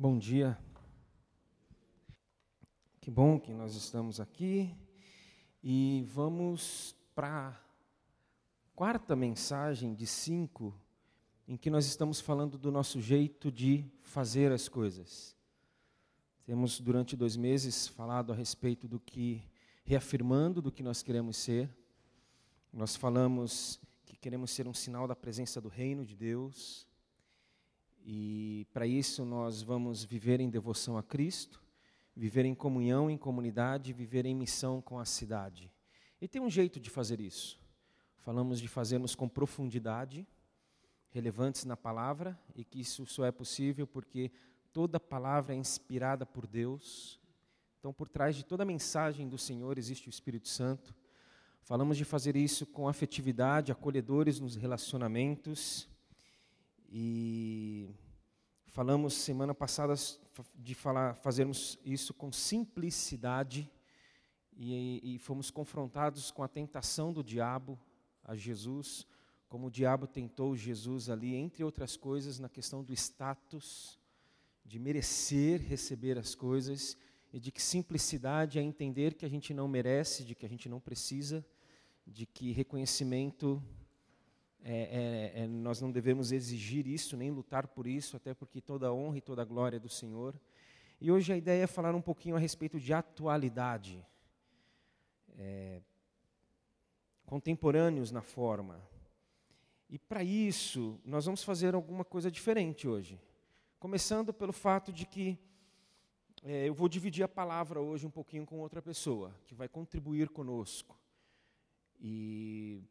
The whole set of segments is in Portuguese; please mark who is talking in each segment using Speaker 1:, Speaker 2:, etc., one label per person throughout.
Speaker 1: Bom dia. Que bom que nós estamos aqui e vamos para a quarta mensagem de cinco em que nós estamos falando do nosso jeito de fazer as coisas. Temos durante dois meses falado a respeito do que, reafirmando do que nós queremos ser. Nós falamos que queremos ser um sinal da presença do reino de Deus e para isso nós vamos viver em devoção a Cristo, viver em comunhão, em comunidade, viver em missão com a cidade. E tem um jeito de fazer isso. Falamos de fazermos com profundidade, relevantes na palavra, e que isso só é possível porque toda palavra é inspirada por Deus. Então, por trás de toda mensagem do Senhor existe o Espírito Santo. Falamos de fazer isso com afetividade, acolhedores nos relacionamentos e falamos semana passada de falar, fazermos isso com simplicidade e, e fomos confrontados com a tentação do diabo a Jesus, como o diabo tentou Jesus ali, entre outras coisas, na questão do status, de merecer receber as coisas, e de que simplicidade é entender que a gente não merece, de que a gente não precisa, de que reconhecimento é, é, é, nós não devemos exigir isso, nem lutar por isso, até porque toda a honra e toda a glória é do Senhor. E hoje a ideia é falar um pouquinho a respeito de atualidade. É, contemporâneos na forma. E para isso, nós vamos fazer alguma coisa diferente hoje. Começando pelo fato de que é, eu vou dividir a palavra hoje um pouquinho com outra pessoa, que vai contribuir conosco. E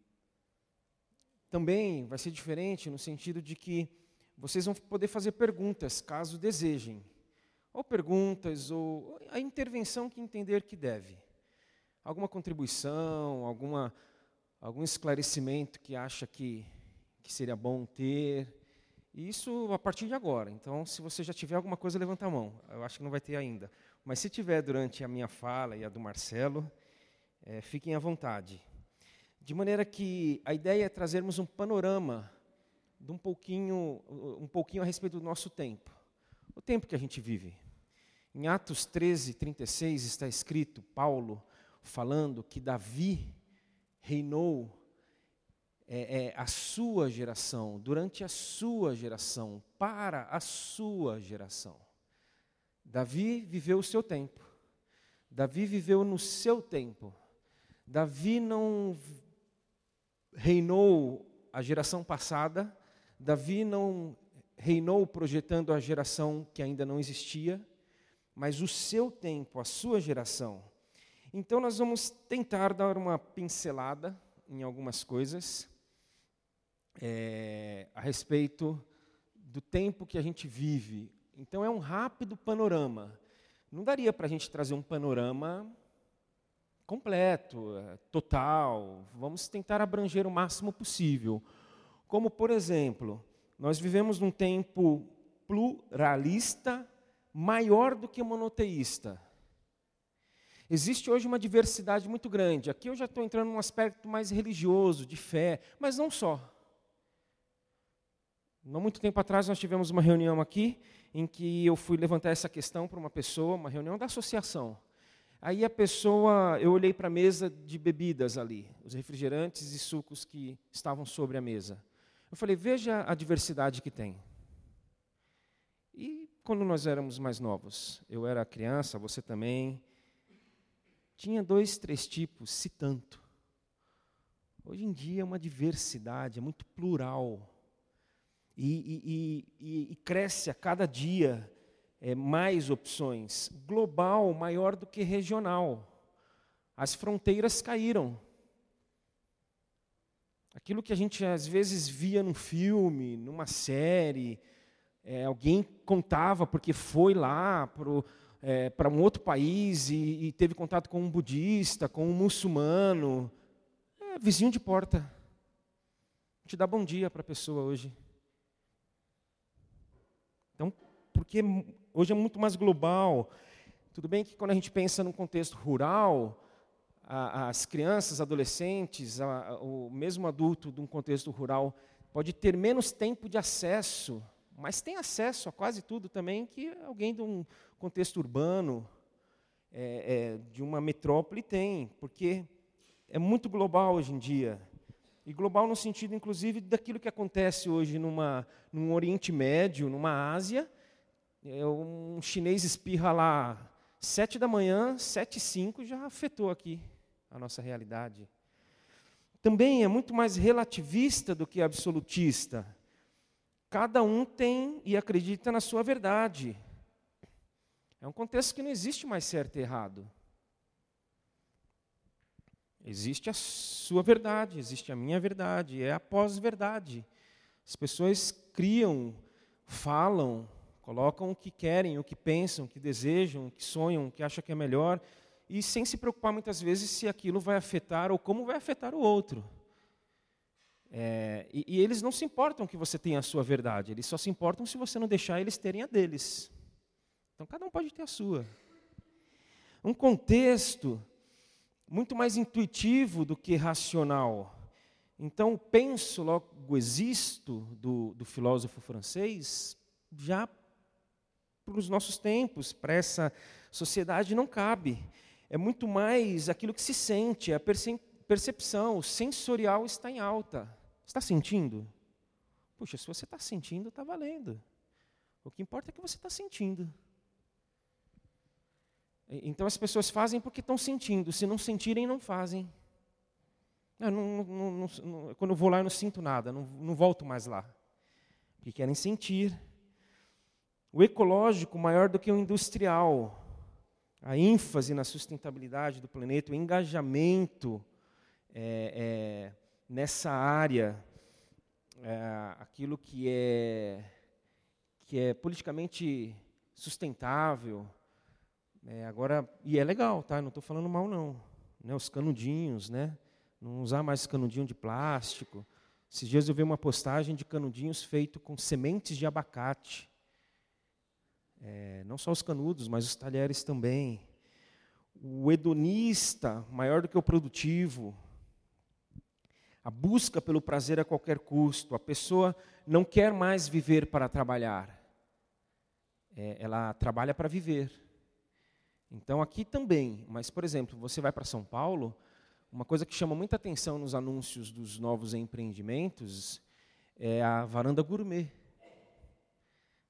Speaker 1: também vai ser diferente no sentido de que vocês vão poder fazer perguntas, caso desejem. Ou perguntas, ou a intervenção que entender que deve. Alguma contribuição, alguma, algum esclarecimento que acha que, que seria bom ter. Isso a partir de agora. Então, se você já tiver alguma coisa, levanta a mão. Eu acho que não vai ter ainda. Mas se tiver durante a minha fala e a do Marcelo, é, fiquem à vontade. De maneira que a ideia é trazermos um panorama de um pouquinho, um pouquinho a respeito do nosso tempo. O tempo que a gente vive. Em Atos 13, 36 está escrito, Paulo falando que Davi reinou é, é, a sua geração, durante a sua geração, para a sua geração. Davi viveu o seu tempo. Davi viveu no seu tempo. Davi não reinou a geração passada, Davi não reinou projetando a geração que ainda não existia, mas o seu tempo, a sua geração. Então nós vamos tentar dar uma pincelada em algumas coisas é, a respeito do tempo que a gente vive. Então é um rápido panorama. Não daria para a gente trazer um panorama completo, é, total. Vamos tentar abranger o máximo possível. Como, por exemplo, nós vivemos num tempo pluralista maior do que monoteísta. Existe hoje uma diversidade muito grande. Aqui eu já estou entrando num aspecto mais religioso, de fé, mas não só. Não muito tempo atrás nós tivemos uma reunião aqui em que eu fui levantar essa questão para uma pessoa, uma reunião da associação. Aí a pessoa, eu olhei para a mesa de bebidas ali, os refrigerantes e sucos que estavam sobre a mesa. Eu falei, veja a diversidade que tem. E quando nós éramos mais novos, eu era criança, você também, tinha dois, três tipos, se tanto. Hoje em dia é uma diversidade, é muito plural. E, e, e, e cresce a cada dia é, mais opções. Global maior do que regional. As fronteiras caíram. Aquilo que a gente às vezes via num filme, numa série, é, alguém contava porque foi lá para é, um outro país e, e, teve contato com um budista, com um muçulmano. É, vizinho de porta. Gente dá bom dia para a pessoa hoje. Então, porque hoje é muito mais global. Tudo bem que quando a gente pensa num contexto rural, a, as crianças, adolescentes, a, o mesmo adulto de um contexto rural pode ter menos tempo de acesso mas tem acesso a quase tudo também que alguém de um contexto urbano, é, é, de uma metrópole tem, porque é muito global hoje em dia. E global no sentido, inclusive, daquilo que acontece hoje numa, num Oriente Médio, numa Ásia. É, um chinês espirra lá sete da manhã, sete e cinco, já afetou aqui a nossa realidade. Também é muito mais relativista do que absolutista. Cada um tem e acredita na sua verdade. É um contexto que não existe mais certo e errado. Existe a sua verdade, existe a minha verdade, é a pós-verdade. As pessoas criam, falam, colocam o que querem, o que pensam, o que desejam, o que sonham, o que acham que é melhor, e sem se preocupar muitas vezes se aquilo vai afetar ou como vai afetar o outro. É, e, e, eles não se importam que você tenha a sua verdade, eles só se importam se você não deixar eles terem a deles. Então cada um pode ter a sua. Um contexto muito mais intuitivo do que racional. Então, penso, logo existo, do, do filósofo francês, já para os nossos tempos, para essa sociedade, não cabe. É muito mais aquilo que se sente, a percepção, sensorial está em alta. Está sentindo? Puxa, se você está sentindo, está valendo. O que importa é que você está sentindo. Então as pessoas fazem porque estão sentindo, se não sentirem, não fazem. Eu não, não, não, quando eu vou lá, eu não sinto nada, não, volto mais lá. Porque querem sentir. O ecológico maior do que o industrial. A ênfase na sustentabilidade do planeta, o engajamento é, é, nessa área, é, aquilo que é, que é politicamente sustentável, é, agora, e é legal, tá? Não estou falando mal, não. Né, os canudinhos, né? Não usar mais canudinho de plástico. Esses dias eu vi uma postagem de canudinhos feito com sementes de abacate. É, não só os canudos, mas os talheres também. O hedonista, maior do que o produtivo. A busca pelo prazer a qualquer custo. A pessoa não quer mais viver para trabalhar. É, ela trabalha para viver. Então aqui também, mas por exemplo, você vai para São Paulo, uma coisa que chama muita atenção nos anúncios dos novos empreendimentos é a varanda gourmet.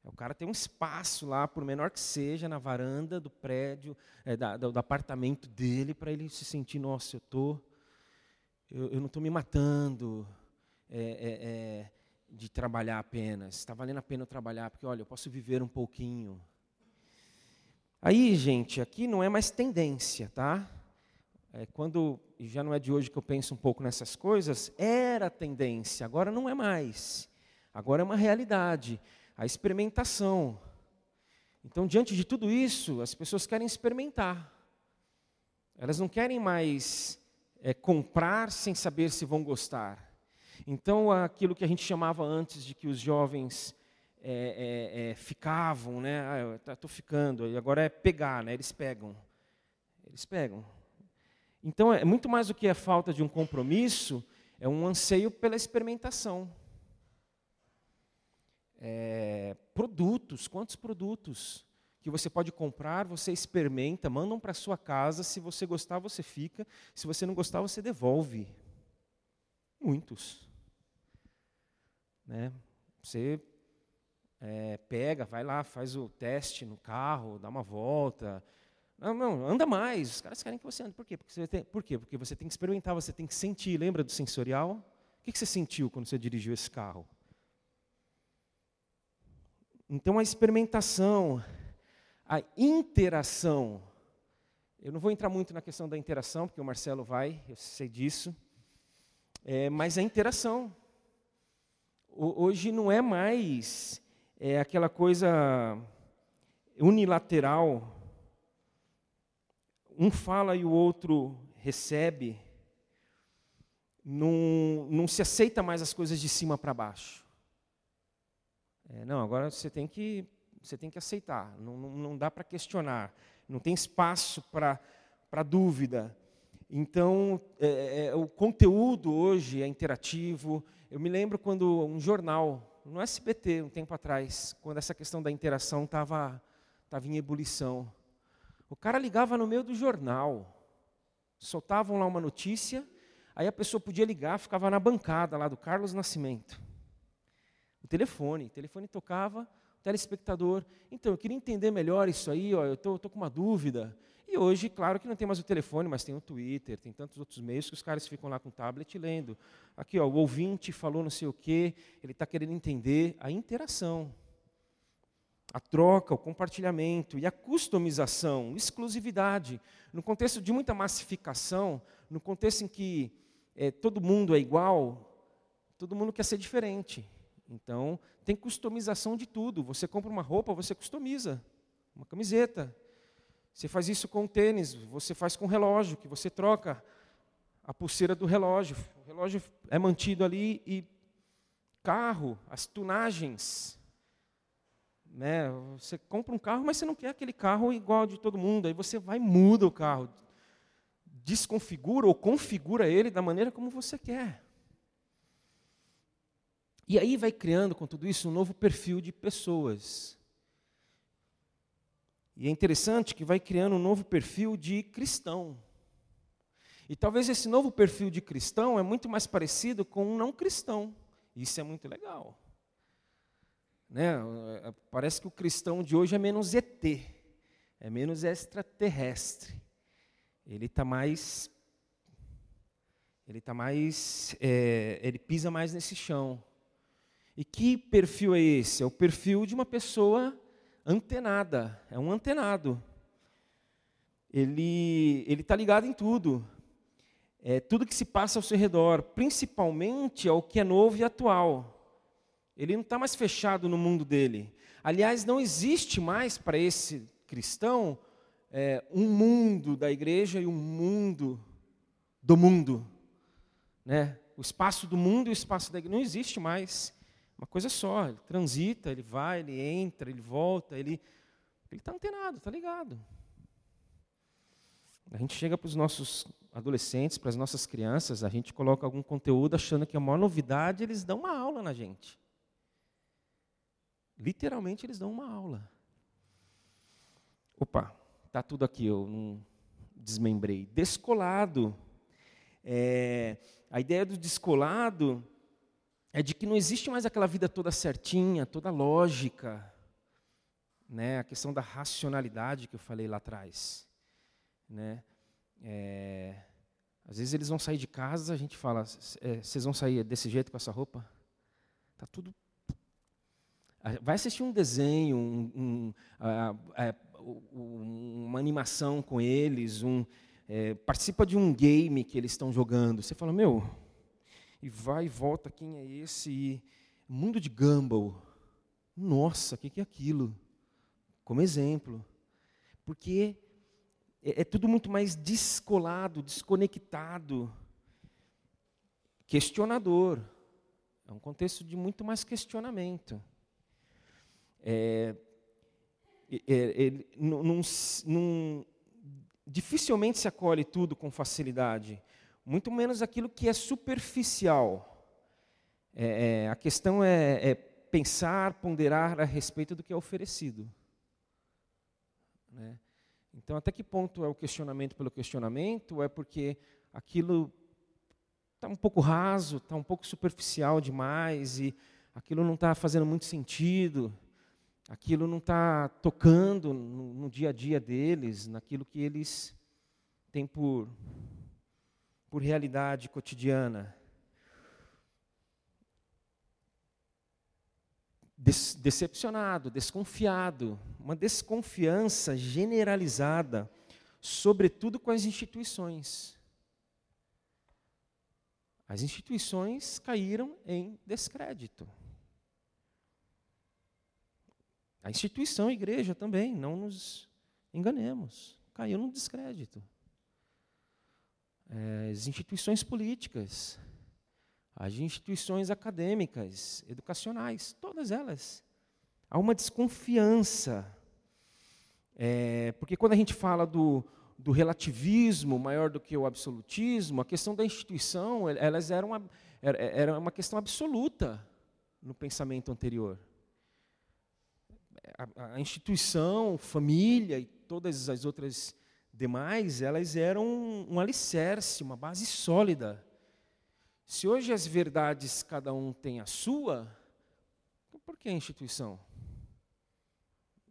Speaker 1: O cara tem um espaço lá, por menor que seja, na varanda do prédio, é, da, do, do, apartamento dele, para ele se sentir, nossa, eu, tô, eu, eu não estou me matando é, é, é, de trabalhar apenas. Está valendo a pena eu trabalhar, porque, olha, eu posso viver um pouquinho. Aí, gente, aqui não é mais tendência, tá? É, quando, já não é de hoje que eu penso um pouco nessas coisas, era tendência, agora não é mais. Agora é uma realidade, a experimentação. Então, diante de tudo isso, as pessoas querem experimentar. Elas não querem mais é, comprar sem saber se vão gostar. Então, aquilo que a gente chamava antes de que os jovens é, é, é, ficavam, né? Ah, estou ficando, e agora é pegar, né? Eles pegam. Eles pegam. Então, é muito mais do que a falta de um compromisso, é um anseio pela experimentação. É, produtos, quantos produtos que você pode comprar, você experimenta, mandam para sua casa, se você gostar, você fica, se você não gostar, você devolve. Muitos. Né? Você é, pega, vai lá, faz o teste no carro, dá uma volta. Não, não, anda mais. Os caras querem que você ande. Por quê? Porque você tem, por quê? Porque você tem que experimentar, você tem que sentir. Lembra do sensorial? O que você sentiu quando você dirigiu esse carro? Então, a experimentação, a interação. Eu não vou entrar muito na questão da interação, porque o Marcelo vai, eu sei disso. É, mas a interação. Hoje não é mais é aquela coisa unilateral. Um fala e o outro recebe. Não, não se aceita mais as coisas de cima para baixo. É, não, agora você tem que, você tem que aceitar. Não, não, não dá para questionar. Não tem espaço para dúvida. Então, é, é, o conteúdo hoje é interativo. Eu me lembro quando um jornal no SBT, um tempo atrás, quando essa questão da interação estava tava em ebulição. O cara ligava no meio do jornal, soltavam lá uma notícia, aí a pessoa podia ligar, ficava na bancada lá do Carlos Nascimento. O telefone, o telefone tocava, o telespectador. Então, eu queria entender melhor isso aí, ó, eu estou com uma dúvida. E hoje, claro que não tem mais o telefone, mas tem o Twitter, tem tantos outros meios que os caras ficam lá com o tablet lendo. Aqui, ó, o ouvinte falou não sei o quê, ele está querendo entender a interação, a troca, o compartilhamento e a customização, exclusividade. No contexto de muita massificação, no contexto em que é, todo mundo é igual, todo mundo quer ser diferente. Então, tem customização de tudo. Você compra uma roupa, você customiza. Uma camiseta, você faz isso com tênis, você faz com relógio, que você troca a pulseira do relógio. O relógio é mantido ali e carro, as tunagens. Né? Você compra um carro, mas você não quer aquele carro igual de todo mundo. Aí você vai e muda o carro. Desconfigura ou configura ele da maneira como você quer. E aí vai criando com tudo isso um novo perfil de pessoas. E é interessante que vai criando um novo perfil de cristão. E talvez esse novo perfil de cristão é muito mais parecido com um não cristão. Isso é muito legal. Né? É, parece que o cristão de hoje é menos ET, é menos extraterrestre. Ele está mais. Ele está mais. É, ele pisa mais nesse chão. E que perfil é esse? É o perfil de uma pessoa antenada, é um antenado. Ele ele está ligado em tudo, é tudo que se passa ao seu redor, principalmente ao que é novo e atual. Ele não está mais fechado no mundo dele. Aliás, não existe mais para esse cristão é, um mundo da igreja e um mundo do mundo, né? O espaço do mundo e o espaço da igreja não existe mais. Uma coisa só, ele transita, ele vai, ele entra, ele volta, ele ele está antenado, está ligado. A gente chega para os nossos adolescentes, para as nossas crianças, a gente coloca algum conteúdo achando que é a maior novidade, eles dão uma aula na gente. Literalmente eles dão uma aula. Opa, tá tudo aqui, eu não desmembrei. Descolado. É, a ideia do descolado é de que não existe mais aquela vida toda certinha, toda lógica, né? A questão da racionalidade que eu falei lá atrás, né? É, às vezes eles vão sair de casa, a gente fala, é, vocês vão sair desse jeito com essa roupa? Tá tudo. Vai assistir um desenho, um, um, uma animação com eles, um, é, participa de um game que eles estão jogando. Você fala, meu, e vai e volta, quem é esse? E, mundo de Gumball. Nossa, o que, que é aquilo? Como exemplo. Porque é, é tudo muito mais descolado, desconectado, questionador. É um contexto de muito mais questionamento. É, é, é, dificilmente se acolhe tudo com facilidade muito menos aquilo que é superficial. É, é, a questão é, é, pensar, ponderar a respeito do que é oferecido. Né? Então, até que ponto é o questionamento pelo questionamento? É porque aquilo está um pouco raso, está um pouco superficial demais e aquilo não está fazendo muito sentido, aquilo não está tocando no, no dia a dia deles, naquilo que eles têm por por realidade cotidiana. decepcionado, desconfiado, uma desconfiança generalizada, sobretudo com as instituições. As instituições caíram em descrédito. A instituição, a igreja também, não nos enganemos, caiu no descrédito é, as instituições políticas, as instituições acadêmicas, educacionais, todas elas. Há uma desconfiança. É, porque quando a gente fala do, do relativismo maior do que o absolutismo, a questão da instituição, elas eram uma, era uma questão absoluta no pensamento anterior? A, a instituição, família e todas as outras demais, elas eram um, alicerce, uma base sólida. Se hoje as verdades cada um tem a sua, por que a instituição?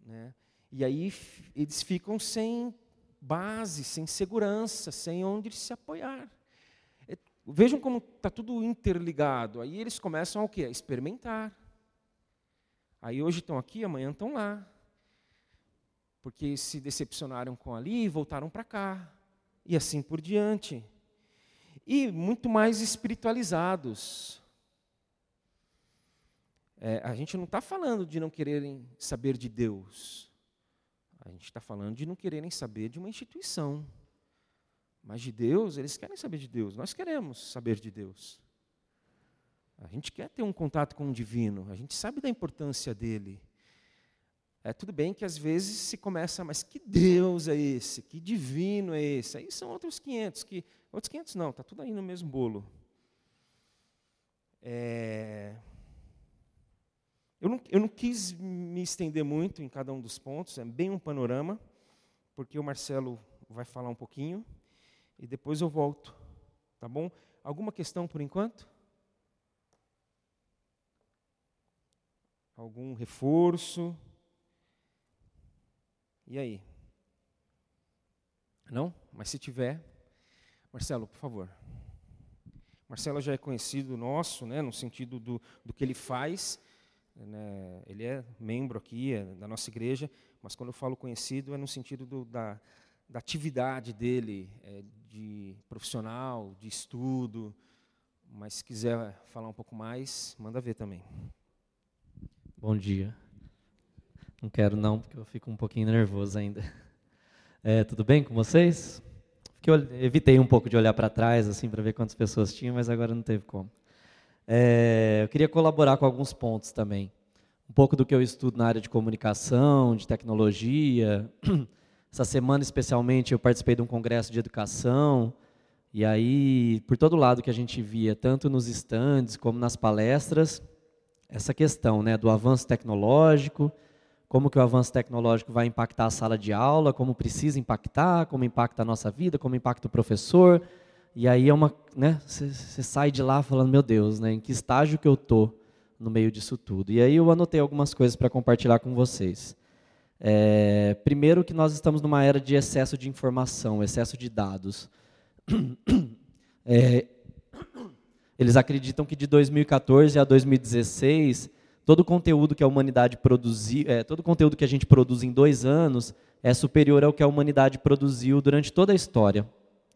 Speaker 1: Né? E aí eles ficam sem base, sem segurança, sem onde se apoiar. É, vejam como está tudo interligado. Aí eles começam a, o quê? a experimentar. Aí hoje estão aqui, amanhã estão lá. Porque se decepcionaram com ali voltaram para cá. E assim por diante. E muito mais espiritualizados. É, a gente não está falando de não quererem saber de Deus. A gente está falando de não quererem saber de uma instituição. Mas de Deus, eles querem saber de Deus. Nós queremos saber de Deus. A gente quer ter um contato com o divino. A gente sabe da importância dele. É tudo bem que às vezes se começa, mas que Deus é esse? Que divino é esse? Aí são outros 500 que outros 500 não, tá tudo aí no mesmo bolo. É, eu não, eu não quis me estender muito em cada um dos pontos, é bem um panorama, porque o Marcelo vai falar um pouquinho e depois eu volto. Tá bom? Alguma questão por enquanto? Algum reforço? E aí? Não? Mas se tiver, Marcelo, por favor. Marcelo já é conhecido nosso, né, no sentido do, do que ele faz, né, ele é membro aqui é da nossa igreja, mas quando eu falo conhecido é no sentido do, da, da atividade dele, é, de profissional, de estudo. Mas se quiser falar um pouco mais, manda ver também.
Speaker 2: Bom dia. Não quero não, porque eu fico um pouquinho nervoso ainda. É, tudo bem com vocês? Evitei um pouco de olhar para trás assim para ver quantas pessoas tinham, mas agora não teve como. É, eu queria colaborar com alguns pontos também. Um pouco do que eu estudo na área de comunicação, de tecnologia. Essa semana, especialmente, eu participei de um congresso de educação. E aí, por todo lado que a gente via, tanto nos estandes como nas palestras, essa questão né, do avanço tecnológico, como que o avanço tecnológico vai impactar a sala de aula, como precisa impactar, como impacta a nossa vida, como impacta o professor, e aí é uma, né, você sai de lá falando, meu Deus, né, em que estágio que eu tô no meio disso tudo? E aí eu anotei algumas coisas para compartilhar com vocês. É, primeiro que nós estamos numa era de excesso de informação, excesso de dados. É, eles acreditam que de 2014 a 2016 todo conteúdo que a humanidade produziu, é, todo conteúdo que a gente produz em dois anos é superior ao que a humanidade produziu durante toda a história.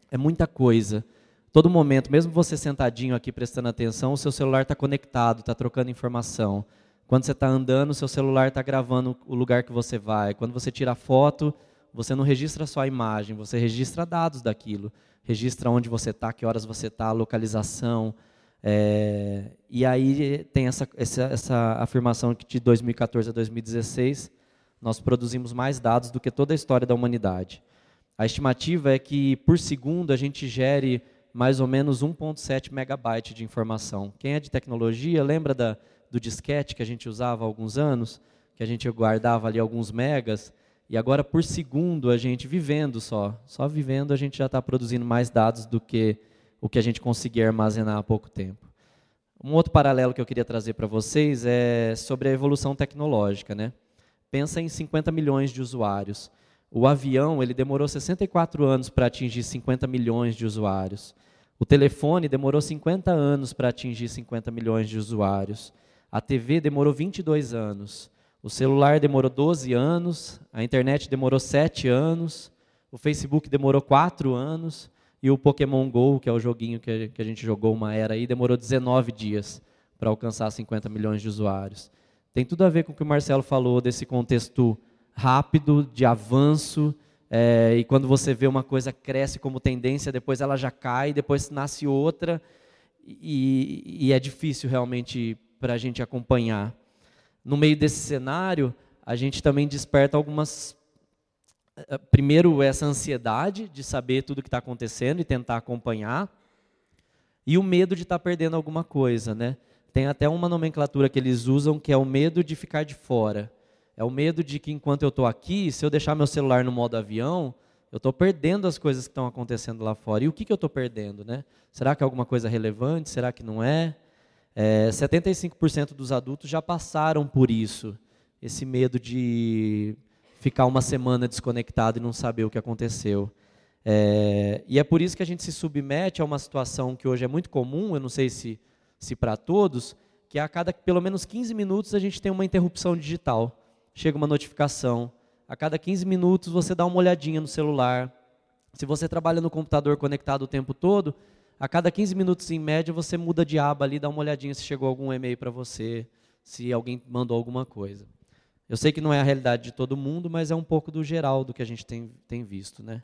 Speaker 2: É muita coisa. Todo momento, mesmo você sentadinho aqui prestando atenção, o seu celular está conectado, está trocando informação. Quando você está andando, o seu celular está gravando o lugar que você vai. Quando você tira foto, você não registra só a imagem, você registra dados daquilo. Registra onde você está, que horas você está, a localização. É, e aí tem essa, essa, essa afirmação que de 2014 a 2016 nós produzimos mais dados do que toda a história da humanidade. A estimativa é que por segundo a gente gere mais ou menos 1.7 megabyte de informação. Quem é de tecnologia lembra da, do disquete que a gente usava há alguns anos, que a gente guardava ali alguns megas, e agora por segundo a gente vivendo só, só vivendo a gente já está produzindo mais dados do que o que a gente conseguia armazenar há pouco tempo. Um outro paralelo que eu queria trazer para vocês é sobre a evolução tecnológica, né? Pensa em 50 milhões de usuários. O avião ele demorou 64 anos para atingir 50 milhões de usuários. O telefone demorou 50 anos para atingir 50 milhões de usuários. A TV demorou 22 anos. O celular demorou 12 anos. A internet demorou 7 anos. O Facebook demorou 4 anos. E o Pokémon Go, que é o joguinho que a gente jogou uma era aí, demorou 19 dias para alcançar 50 milhões de usuários. Tem tudo a ver com o que o Marcelo falou desse contexto rápido, de avanço, é, e quando você vê uma coisa cresce como tendência, depois ela já cai, depois nasce outra, e, e é difícil realmente para a gente acompanhar. No meio desse cenário, a gente também desperta algumas. Eh, primeiro, essa ansiedade de saber tudo o que está acontecendo e tentar acompanhar, e o medo de estar tá perdendo alguma coisa, né? tem até uma nomenclatura que eles usam que é o medo de ficar de fora. É o medo de que enquanto eu estou aqui, se eu deixar meu celular no modo avião, eu estou perdendo as coisas que estão acontecendo lá fora. E o que, que eu estou perdendo? Né? Será que é alguma coisa relevante? Será que não é? é 75% dos adultos já passaram por isso. Esse medo de ficar uma semana desconectado e não saber o que aconteceu. É, e é por isso que a gente se submete a uma situação que hoje é muito comum, eu não sei se, se para todos, que a cada pelo menos 15 minutos a gente tem uma interrupção digital. Chega uma notificação, a cada 15 minutos você dá uma olhadinha no celular. Se você trabalha no computador conectado o tempo todo, a cada 15 minutos em média você muda de aba ali, dá uma olhadinha se chegou algum e-mail para você, se alguém mandou alguma coisa. Eu sei que não é a realidade de todo mundo, mas é um pouco do geral do que a gente tem, tem visto. Né?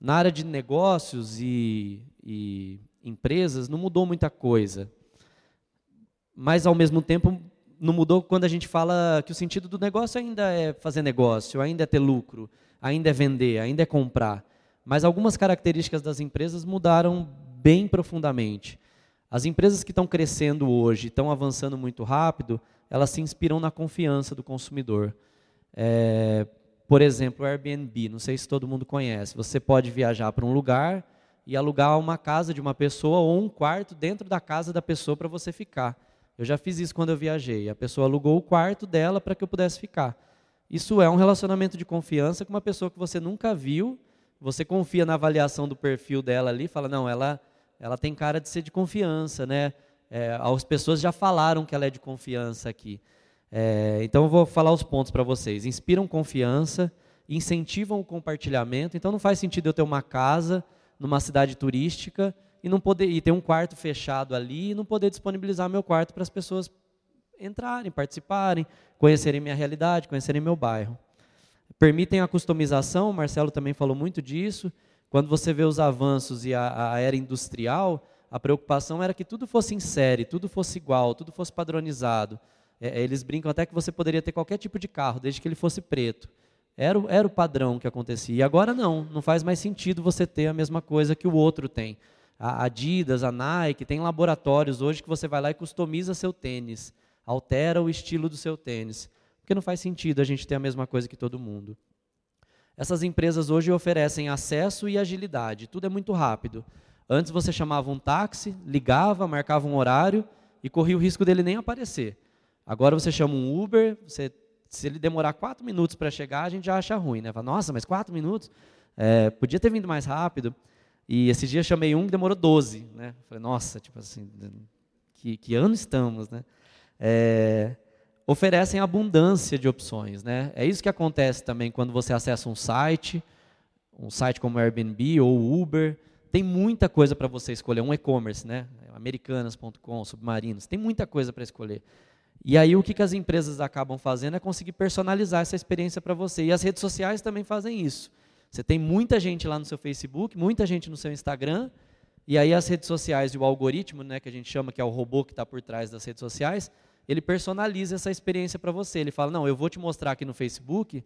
Speaker 2: Na área de negócios e, e empresas, não mudou muita coisa. Mas, ao mesmo tempo, não mudou quando a gente fala que o sentido do negócio ainda é fazer negócio, ainda é ter lucro, ainda é vender, ainda é comprar. Mas algumas características das empresas mudaram bem profundamente. As empresas que estão crescendo hoje, estão avançando muito rápido, elas se inspiram na confiança do consumidor. É, por exemplo, o Airbnb, não sei se todo mundo conhece. Você pode viajar para um lugar e alugar uma casa de uma pessoa ou um quarto dentro da casa da pessoa para você ficar. Eu já fiz isso quando eu viajei. A pessoa alugou o quarto dela para que eu pudesse ficar. Isso é um relacionamento de confiança com uma pessoa que você nunca viu. Você confia na avaliação do perfil dela ali, fala não, ela ela tem cara de ser de confiança, né? É, as pessoas já falaram que ela é de confiança aqui. É, então eu vou falar os pontos para vocês. Inspiram confiança, incentivam o compartilhamento. Então não faz sentido eu ter uma casa numa cidade turística e não poder e ter um quarto fechado ali e não poder disponibilizar meu quarto para as pessoas entrarem, participarem, conhecerem minha realidade, conhecerem meu bairro. Permitem a customização, o Marcelo também falou muito disso. Quando você vê os avanços e a, a era industrial, a preocupação era que tudo fosse em série, tudo fosse igual, tudo fosse padronizado. É, eles brincam até que você poderia ter qualquer tipo de carro, desde que ele fosse preto. Era, era o padrão que acontecia. E agora não, não faz mais sentido você ter a mesma coisa que o outro tem a Adidas, a Nike, tem laboratórios hoje que você vai lá e customiza seu tênis, altera o estilo do seu tênis. Porque não faz sentido a gente ter a mesma coisa que todo mundo. Essas empresas hoje oferecem acesso e agilidade, tudo é muito rápido. Antes você chamava um táxi, ligava, marcava um horário e corria o risco dele nem aparecer. Agora você chama um Uber, você, se ele demorar quatro minutos para chegar, a gente já acha ruim, né? Fala, Nossa, mas quatro minutos? É, podia ter vindo mais rápido. E esses dias chamei um que demorou 12. Né? Falei, nossa, tipo assim, que, que ano estamos, né? É, oferecem abundância de opções, né? É isso que acontece também quando você acessa um site, um site como Airbnb ou Uber, tem muita coisa para você escolher, um e-commerce, né? Americanas.com, Submarinos, tem muita coisa para escolher. E aí o que, que as empresas acabam fazendo é conseguir personalizar essa experiência para você. E as redes sociais também fazem isso. Você tem muita gente lá no seu Facebook, muita gente no seu Instagram, e aí as redes sociais e o algoritmo, né, que a gente chama que é o robô que está por trás das redes sociais, ele personaliza essa experiência para você. Ele fala, não, eu vou te mostrar aqui no Facebook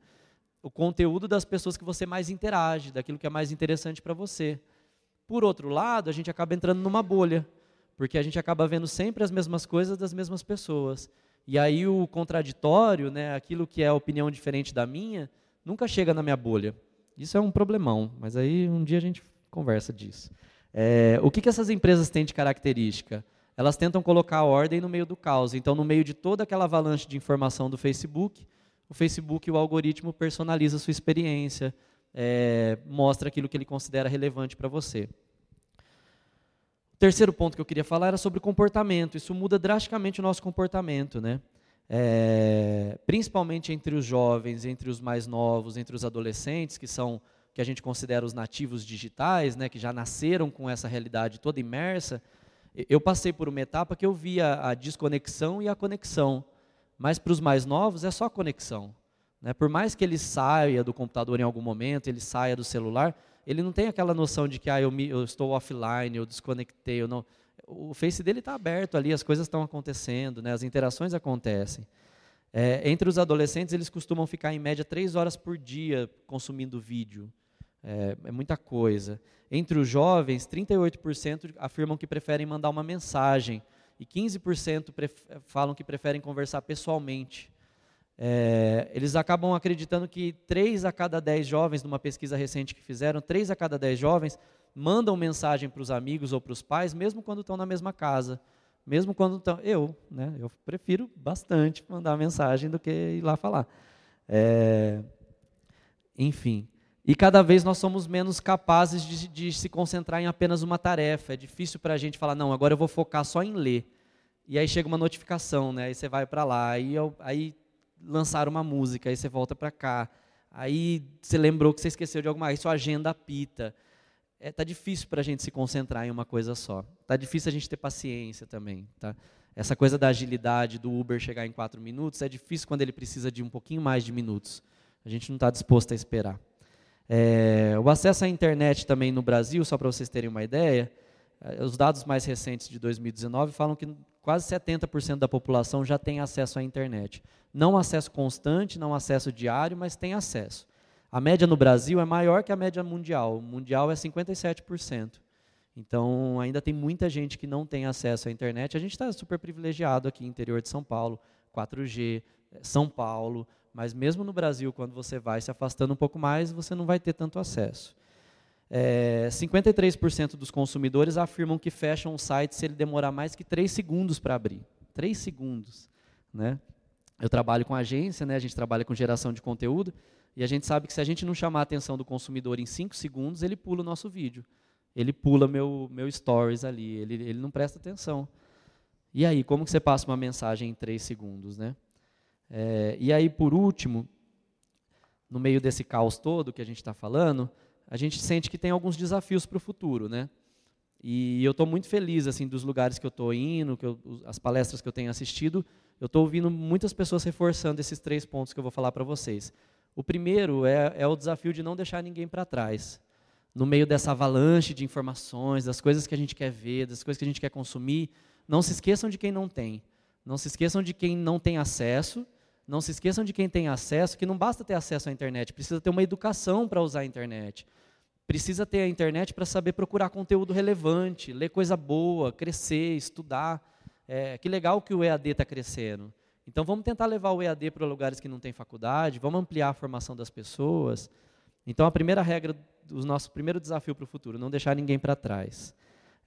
Speaker 2: o conteúdo das pessoas que você mais interage, daquilo que é mais interessante para você. Por outro lado, a gente acaba entrando numa bolha, porque a gente acaba vendo sempre as mesmas coisas das mesmas pessoas. E aí o contraditório, né, aquilo que é opinião diferente da minha, nunca chega na minha bolha. Isso é um problemão, mas aí um dia a gente conversa disso. É, o que, que essas empresas têm de característica? Elas tentam colocar ordem no meio do caos. Então, no meio de toda aquela avalanche de informação do Facebook, o Facebook, o algoritmo, personaliza a sua experiência, é, mostra aquilo que ele considera relevante para você. O terceiro ponto que eu queria falar era sobre comportamento. Isso muda drasticamente o nosso comportamento, né? é, principalmente entre os jovens, entre os mais novos, entre os adolescentes, que são que a gente considera os nativos digitais, né, que já nasceram com essa realidade toda imersa, eu passei por uma etapa que eu via a desconexão e a conexão. Mas para os mais novos é só conexão. Né? Por mais que ele saia do computador em algum momento, ele saia do celular, ele não tem aquela noção de que ah, eu, me, eu estou offline, eu desconectei, eu não o Face dele está aberto ali, as coisas estão acontecendo, né, as interações acontecem. É, entre os adolescentes, eles costumam ficar em média três horas por dia consumindo vídeo. É, é muita coisa. Entre os jovens, 38% afirmam que preferem mandar uma mensagem e 15% falam que preferem conversar pessoalmente. É, eles acabam acreditando que 3 a cada 10 jovens, numa pesquisa recente que fizeram, 3 a cada 10 jovens mandam mensagem para os amigos ou para os pais, mesmo quando estão na mesma casa. Mesmo quando estão. Eu, né? Eu prefiro bastante mandar mensagem do que ir lá falar. É, enfim. E cada vez nós somos menos capazes de, de se concentrar em apenas uma tarefa. É difícil para a gente falar, não, agora eu vou focar só em ler. E aí chega uma notificação, né? Aí você vai para lá, aí, eu, aí lançaram uma música, aí você volta para cá. Aí você lembrou que você esqueceu de alguma coisa, sua agenda apita. É, tá difícil para a gente se concentrar em uma coisa só. Tá difícil a gente ter paciência também, tá? Essa coisa da agilidade do Uber chegar em quatro minutos é difícil quando ele precisa de um pouquinho mais de minutos. A gente não está disposto a esperar. É, o acesso à internet também no Brasil, só para vocês terem uma ideia, é, os dados mais recentes de 2019 falam que quase 70% da população já tem acesso à internet. Não acesso constante, não acesso diário, mas tem acesso. A média no Brasil é maior que a média mundial. O mundial é 57%. Então, ainda tem muita gente que não tem acesso à internet. A gente está super privilegiado aqui interior de São Paulo, 4G, São Paulo, mas mesmo no Brasil, quando você vai se afastando um pouco mais, você não vai ter tanto acesso. É, 53% dos consumidores afirmam que fecham o site se ele demorar mais que 3 segundos para abrir. 3 segundos. Né? Eu trabalho com agência, né? a gente trabalha com geração de conteúdo, e a gente sabe que se a gente não chamar a atenção do consumidor em 5 segundos, ele pula o nosso vídeo. Ele pula meu, meu stories ali, ele, ele não presta atenção. E aí, como que você passa uma mensagem em 3 segundos? Né? É, e aí, por último, no meio desse caos todo que a gente está falando, a gente sente que tem alguns desafios para o futuro, né? E eu estou muito feliz assim dos lugares que eu estou indo, que eu, as palestras que eu tenho assistido, eu estou ouvindo muitas pessoas reforçando esses três pontos que eu vou falar para vocês. O primeiro é, é, o desafio de não deixar ninguém para trás. No meio dessa avalanche de informações, das coisas que a gente quer ver, das coisas que a gente quer consumir, não se esqueçam de quem não tem. Não se esqueçam de quem não tem acesso não se esqueçam de quem tem acesso, que não basta ter acesso à internet, precisa ter uma educação para usar a internet. Precisa ter a internet para saber procurar conteúdo relevante, ler coisa boa, crescer, estudar. É, que legal que o EAD está crescendo. Então vamos tentar levar o EAD para lugares que não tem faculdade, vamos ampliar a formação das pessoas. Então a primeira regra, o nosso primeiro desafio para o futuro, não deixar ninguém para trás.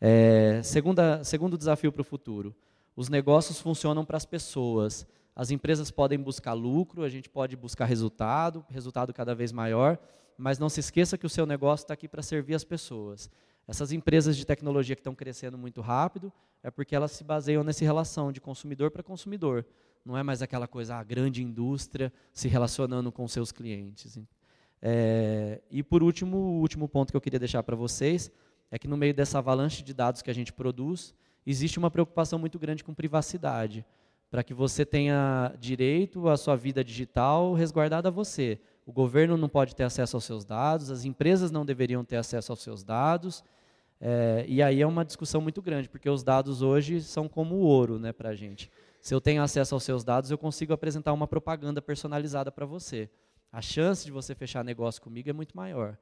Speaker 2: É, segunda, segundo desafio para o futuro, os negócios funcionam para as pessoas. As empresas podem buscar lucro, a gente pode buscar resultado, resultado cada vez maior, mas não se esqueça que o seu negócio está aqui para servir as pessoas. Essas empresas de tecnologia que estão crescendo muito rápido é porque elas se baseiam nessa relação de consumidor para consumidor. Não é mais aquela coisa, a grande indústria se relacionando com seus clientes. É, e por último, o último ponto que eu queria deixar para vocês é que no meio dessa avalanche de dados que a gente produz, existe uma preocupação muito grande com privacidade para que você tenha direito à sua vida digital resguardada a você. O governo não pode ter acesso aos seus dados, as empresas não deveriam ter acesso aos seus dados. É, e aí é uma discussão muito grande, porque os dados hoje são como ouro né, para a gente. Se eu tenho acesso aos seus dados, eu consigo apresentar uma propaganda personalizada para você. A chance de você fechar negócio comigo é muito maior.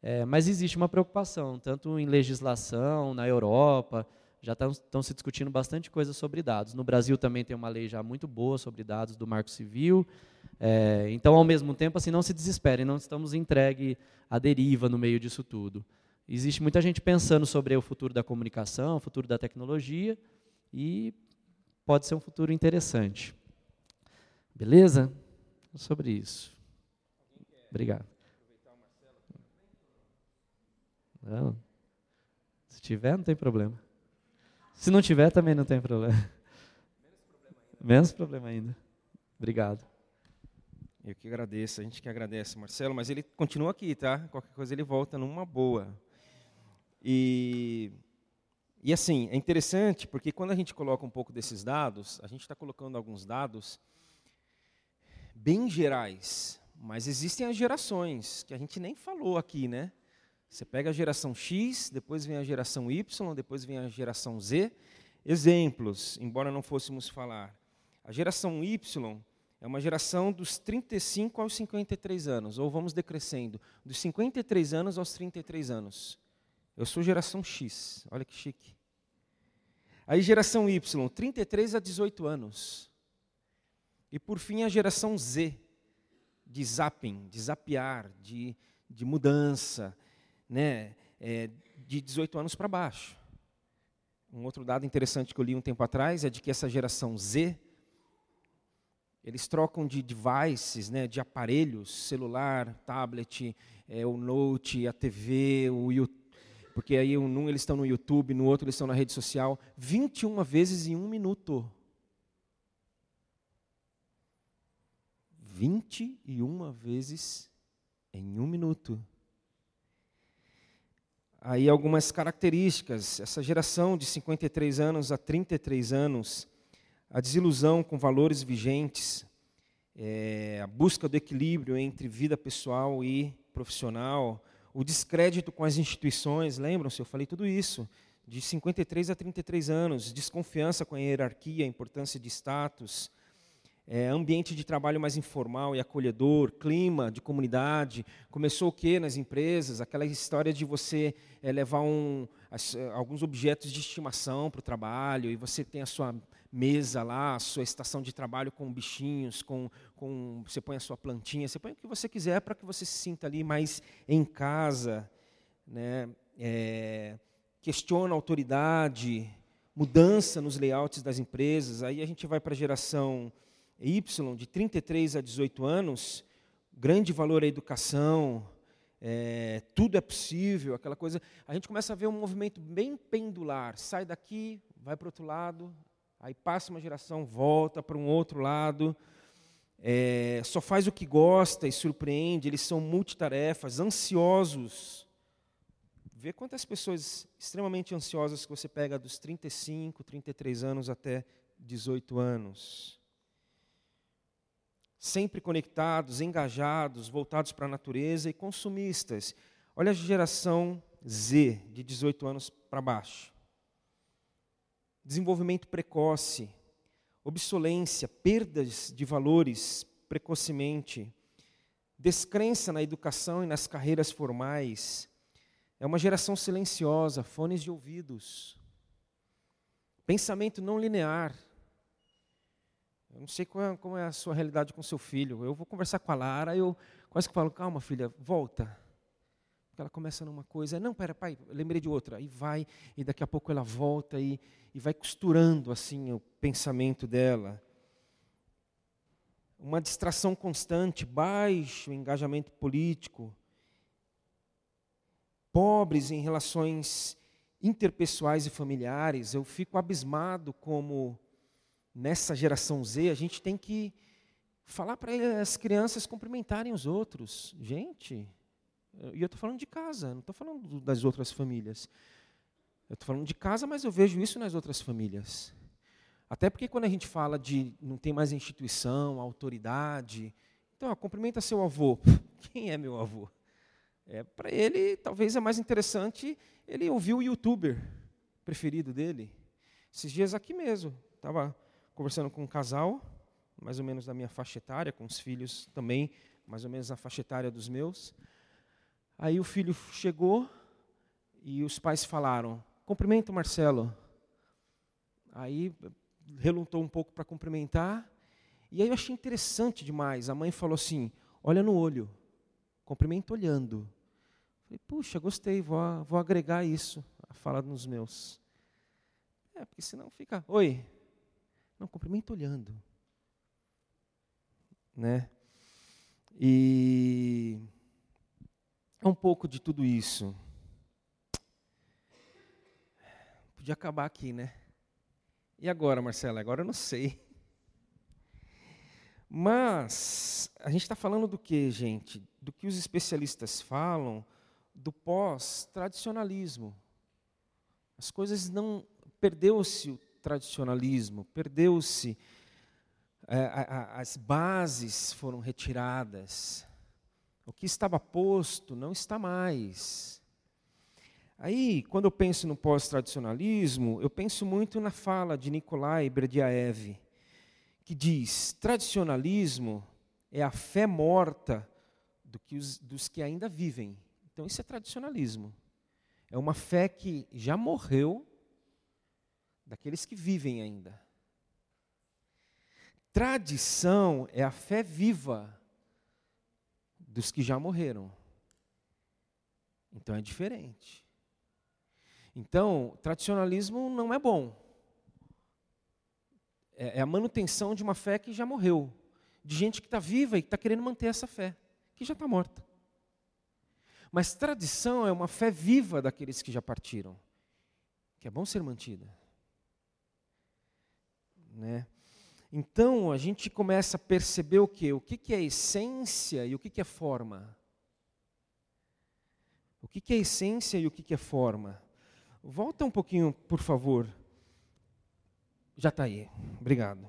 Speaker 2: É, mas existe uma preocupação, tanto em legislação, na Europa, já estão se discutindo bastante coisa sobre dados. No Brasil também tem uma lei já muito boa sobre dados do Marco Civil. É, então, ao mesmo tempo, assim, não se desesperem, não estamos entregue à deriva no meio disso tudo. Existe muita gente pensando sobre o futuro da comunicação, o futuro da tecnologia, e pode ser um futuro interessante. Beleza? Sobre isso. Obrigado. Não. Se tiver, não tem problema. Se não tiver, também não tem problema. Menos problema ainda. Obrigado.
Speaker 1: Eu que agradeço, a gente que agradece, Marcelo, mas ele continua aqui, tá? Qualquer coisa ele volta numa boa. E, e assim, é interessante porque quando a gente coloca um pouco desses dados, a gente está colocando alguns dados bem gerais, mas existem as gerações, que a gente nem falou aqui, né? Você pega a geração X, depois vem a geração Y, depois vem a geração Z. Exemplos, embora não fôssemos falar. A geração Y é uma geração dos 35 aos 53 anos, ou vamos decrescendo, dos 53 anos aos 33 anos. Eu sou geração X, olha que chique. Aí geração Y, 33 a 18 anos. E por fim a geração Z, de zapping, de zapear, de, de mudança, né? É, de 18 anos para baixo. Um outro dado interessante que eu li um tempo atrás é de que essa geração Z, eles trocam de devices, né, de aparelhos, celular, tablet, é, o note, a TV, o YouTube, porque aí um eles estão no YouTube, no outro eles estão na rede social, 21 vezes em um minuto. 21 vezes em um minuto. Aí algumas características, essa geração de 53 anos a 33 anos, a desilusão com valores vigentes, é, a busca do equilíbrio entre vida pessoal e profissional, o descrédito com as instituições, lembram-se, eu falei tudo isso, de 53 a 33 anos, desconfiança com a hierarquia, a importância de status, é, ambiente de trabalho mais informal e acolhedor, clima de comunidade. Começou o que nas empresas? Aquela história de você é, levar um, as, alguns objetos de estimação para o trabalho e você tem a sua mesa lá, a sua estação de trabalho com bichinhos, com, com você põe a sua plantinha, você põe o que você quiser para que você se sinta ali mais em casa, né? É, questiona a autoridade, mudança nos layouts das empresas. Aí a gente vai para a geração Y, de 33 a 18 anos, grande valor à educação, é, tudo é possível, aquela coisa. A gente começa a ver um movimento bem pendular. Sai daqui, vai para outro lado, aí passa uma geração, volta para um outro lado. É, só faz o que gosta e surpreende, eles são multitarefas, ansiosos. Vê quantas pessoas extremamente ansiosas que você pega dos 35, 33 anos até 18 anos sempre conectados, engajados, voltados para a natureza e consumistas. Olha a geração Z, de 18 anos para baixo. Desenvolvimento precoce, obsolência, perdas de valores precocemente, descrença na educação e nas carreiras formais. É uma geração silenciosa, fones de ouvidos. Pensamento não linear, eu não sei é, como é a sua realidade com seu filho. Eu vou conversar com a Lara, eu quase que falo, calma, filha, volta. Ela começa numa coisa, não, pera, pai, lembrei de outra. E vai, e daqui a pouco ela volta e, e vai costurando assim o pensamento dela. Uma distração constante, baixo engajamento político, pobres em relações interpessoais e familiares. Eu fico abismado como nessa geração Z, a gente tem que falar para as crianças cumprimentarem os outros. Gente, e eu estou falando de casa, não estou falando das outras famílias. Eu estou falando de casa, mas eu vejo isso nas outras famílias. Até porque quando a gente fala de não tem mais instituição, autoridade, então, ó, cumprimenta seu avô. Quem é meu avô? É, para ele, talvez é mais interessante ele ouvir o youtuber preferido dele. Esses dias aqui mesmo, estava conversando com um casal, mais ou menos da minha faixa etária, com os filhos também, mais ou menos na faixa etária dos meus. Aí o filho chegou e os pais falaram: cumprimenta o Marcelo. Aí relutou um pouco para cumprimentar. E aí eu achei interessante demais. A mãe falou assim: olha no olho, cumprimenta olhando. Falei, puxa, gostei, vou, vou agregar isso a fala dos meus. É, porque senão fica, oi, não, cumprimenta olhando. Né? E é um pouco de tudo isso. Podia acabar aqui, né? E agora, Marcela? Agora eu não sei. Mas a gente está falando do que, gente? Do que os especialistas falam do pós-tradicionalismo. As coisas não perdeu-se o tradicionalismo, perdeu-se, é, as bases foram retiradas, o que estava posto não está mais. Aí, quando eu penso no pós-tradicionalismo, eu penso muito na fala de Nikolai Berdiaev, que diz: tradicionalismo é a fé morta do que os, dos que ainda vivem. Então, isso é tradicionalismo. É uma fé que já morreu daqueles que vivem ainda. Tradição é a fé viva dos que já morreram. Então é diferente. Então, tradicionalismo não é bom. É, é a manutenção de uma fé que já morreu, de gente que está viva e que está querendo manter essa fé, que já está morta. Mas tradição é uma fé viva daqueles que já partiram, que é bom ser mantida. Né? Então a gente começa a perceber o que? O que, que é essência e o que, que é forma. O que, que é essência e o que, que é forma. Volta um pouquinho, por favor. Já está aí. Obrigado.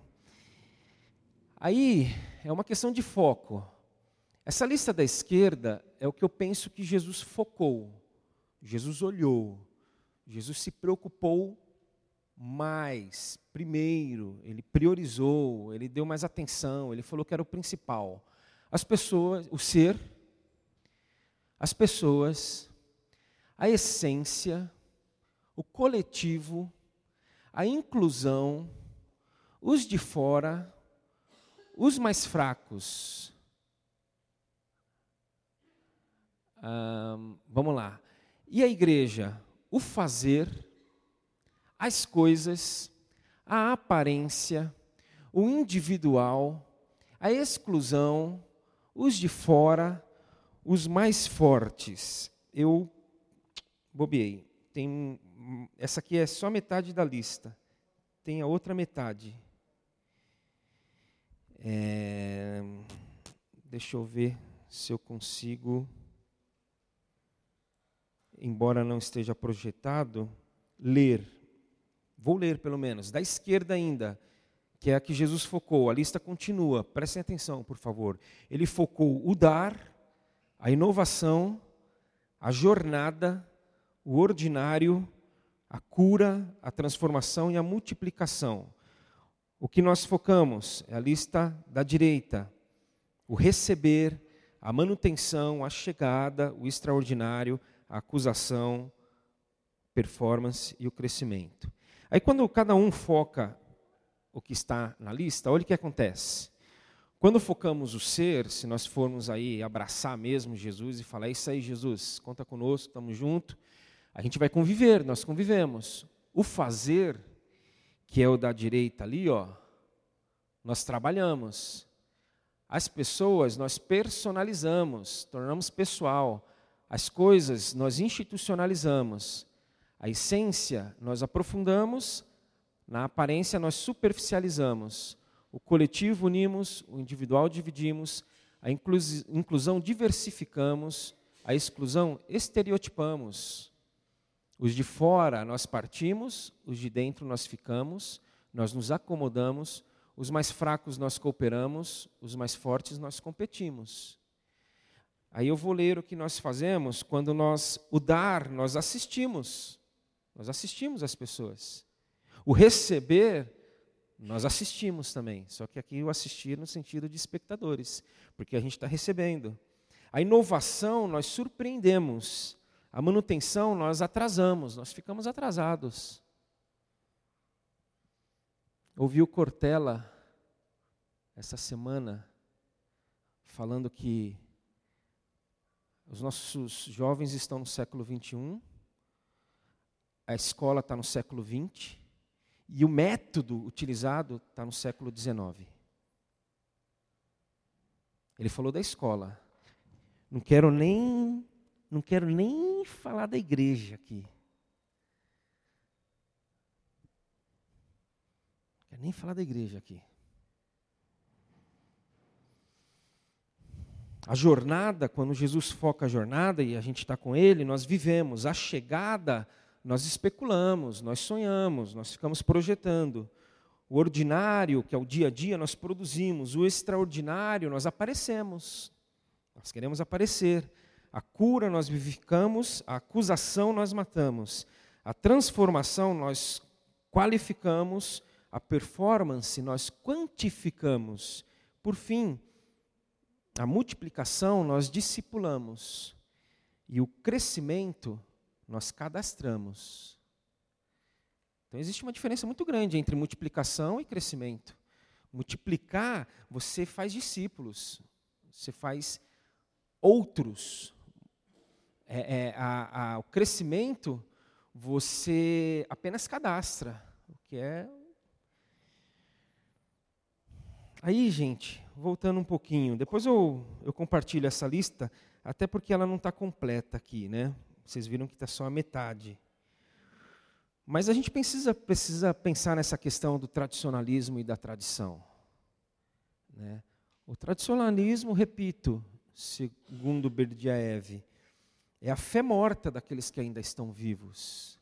Speaker 1: Aí é uma questão de foco. Essa lista da esquerda é o que eu penso que Jesus focou. Jesus olhou. Jesus se preocupou mais, primeiro, ele priorizou, ele deu mais atenção, ele falou que era o principal. As pessoas, o ser, as pessoas, a essência, o coletivo, a inclusão, os de fora, os mais fracos. vamos lá. E a igreja? O fazer as coisas, a aparência, o individual, a exclusão, os de fora, os mais fortes. Eu bobiei. Tem, essa aqui é só metade da lista. Tem a outra metade. É, deixa eu ver se eu consigo, embora não esteja projetado, ler. Vou ler pelo menos, da esquerda ainda, que é a que Jesus focou. A lista continua, prestem atenção, por favor. Ele focou o dar, a inovação, a jornada, o ordinário, a cura, a transformação e a multiplicação. O que nós focamos é a lista da direita: o receber, a manutenção, a chegada, o extraordinário, a acusação, performance e o crescimento. Aí quando cada um foca o que está na lista, olha o que acontece. Quando focamos o ser, se nós formos aí abraçar mesmo Jesus e falar, é isso aí, Jesus, conta conosco, estamos juntos, a gente vai conviver, nós convivemos. O fazer, que é o da direita ali, ó, nós trabalhamos. As pessoas nós personalizamos, tornamos pessoal. As coisas nós institucionalizamos. A essência nós aprofundamos, na aparência nós superficializamos. O coletivo unimos, o individual dividimos, a inclusão diversificamos, a exclusão estereotipamos. Os de fora nós partimos, os de dentro nós ficamos, nós nos acomodamos, os mais fracos nós cooperamos, os mais fortes nós competimos. Aí eu vou ler o que nós fazemos quando nós, o dar, nós assistimos. Nós assistimos as pessoas. O receber, nós assistimos também. Só que aqui o assistir no sentido de espectadores, porque a gente está recebendo. A inovação, nós surpreendemos. A manutenção, nós atrasamos, nós ficamos atrasados. Ouvi o Cortella essa semana falando que os nossos jovens estão no século 21 a escola está no século XX e o método utilizado está no século XIX. Ele falou da escola. Não quero nem, não quero nem falar da igreja aqui. Não quero nem falar da igreja aqui. A jornada, quando Jesus foca a jornada e a gente está com Ele, nós vivemos. A chegada nós especulamos, nós sonhamos, nós ficamos projetando. O ordinário, que é o dia a dia, nós produzimos. O extraordinário, nós aparecemos. Nós queremos aparecer. A cura nós vivificamos, a acusação nós matamos. A transformação nós qualificamos, a performance nós quantificamos. Por fim, a multiplicação nós discipulamos. E o crescimento nós cadastramos. Então existe uma diferença muito grande entre multiplicação e crescimento. Multiplicar, você faz discípulos, você faz outros. É, é, a, a, o crescimento, você apenas cadastra, o que é. Aí, gente, voltando um pouquinho, depois eu, eu compartilho essa lista, até porque ela não está completa aqui, né? Vocês viram que está só a metade. Mas a gente precisa, precisa pensar nessa questão do tradicionalismo e da tradição. Né? O tradicionalismo, repito, segundo Berdyaev, é a fé morta daqueles que ainda estão vivos.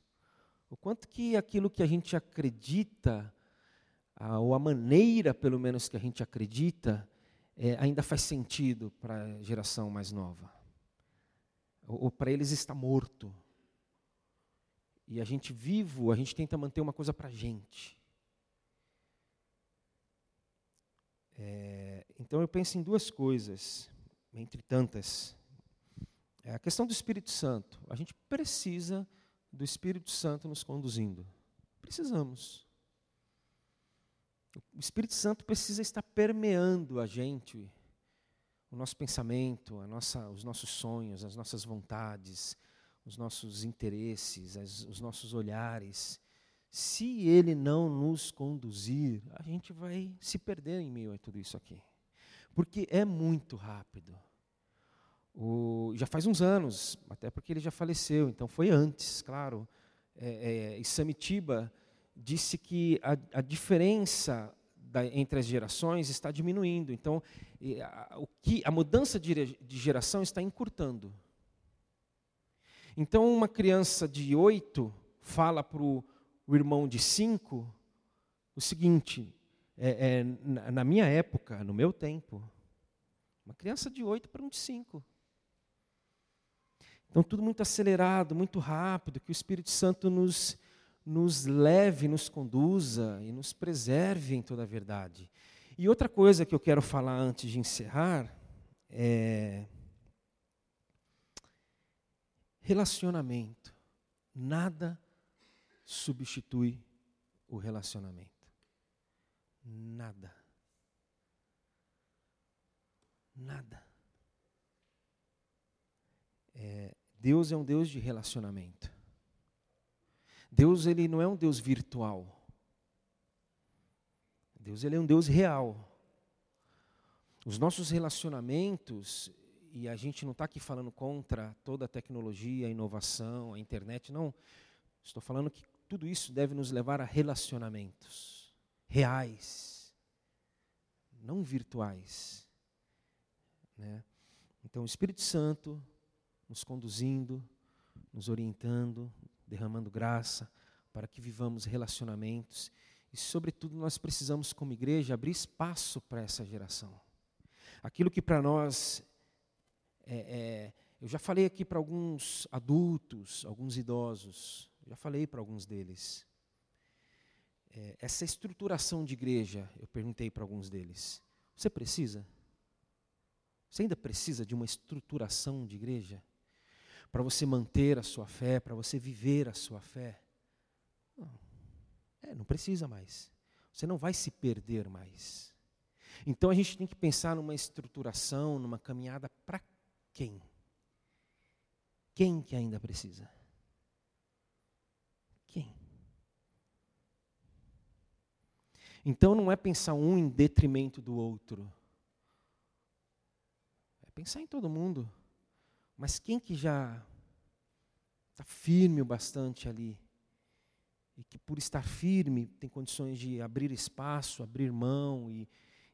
Speaker 1: O quanto que aquilo que a gente acredita, ou a maneira, pelo menos, que a gente acredita, é, ainda faz sentido para a geração mais nova. Ou, para eles está morto. E a gente vivo, a gente tenta manter uma coisa para a gente. É, então eu penso em duas coisas, entre tantas. É a questão do Espírito Santo. A gente precisa do Espírito Santo nos conduzindo. Precisamos. O Espírito Santo precisa estar permeando a gente, o nosso pensamento, nossa, os nossos sonhos, as nossas vontades, os nossos interesses, as, os nossos olhares, se ele não nos conduzir, a gente vai se perder em meio a tudo isso aqui. Porque é muito rápido. O, já faz uns anos, até porque ele já faleceu, então foi antes, claro. É, é, Samitiba disse que a, a diferença da, entre as gerações está diminuindo. Então, a, o que, a mudança de, de geração está encurtando. Então, uma criança de oito fala para o irmão de cinco o seguinte: é, é, na, na, minha época, no meu tempo, uma criança de oito para um de cinco. Então, tudo muito acelerado, muito rápido, que o Espírito Santo nos, nos leve, nos conduza e nos preserve em toda a verdade. E outra coisa que eu quero falar antes de encerrar é Relacionamento. Nada substitui o relacionamento. Nada. Nada. É, Deus é um Deus de relacionamento. Deus ele não é um Deus virtual. Deus ele é um Deus real. Os nossos relacionamentos, e a gente não está aqui falando contra toda a tecnologia, a inovação, a internet, não. Estou falando que tudo isso deve nos levar a relacionamentos reais, não virtuais. Né? Então, o Espírito Santo nos conduzindo, nos orientando, derramando graça para que vivamos relacionamentos e, sobretudo, nós precisamos, como igreja, abrir espaço para essa geração. Aquilo que para nós é, é, eu já falei aqui para alguns adultos, alguns idosos, já falei para alguns deles. É, essa estruturação de igreja, eu perguntei para alguns deles: você precisa? Você ainda precisa de uma estruturação de igreja? Para você manter a sua fé, para você viver a sua fé? Não, é, não precisa mais. Você não vai se perder mais. Então a gente tem que pensar numa estruturação, numa caminhada para quem? Quem que ainda precisa? Quem? Então não é pensar um em detrimento do outro. É pensar em todo mundo. Mas quem que já está firme o bastante ali? E que por estar firme tem condições de abrir espaço, abrir mão e,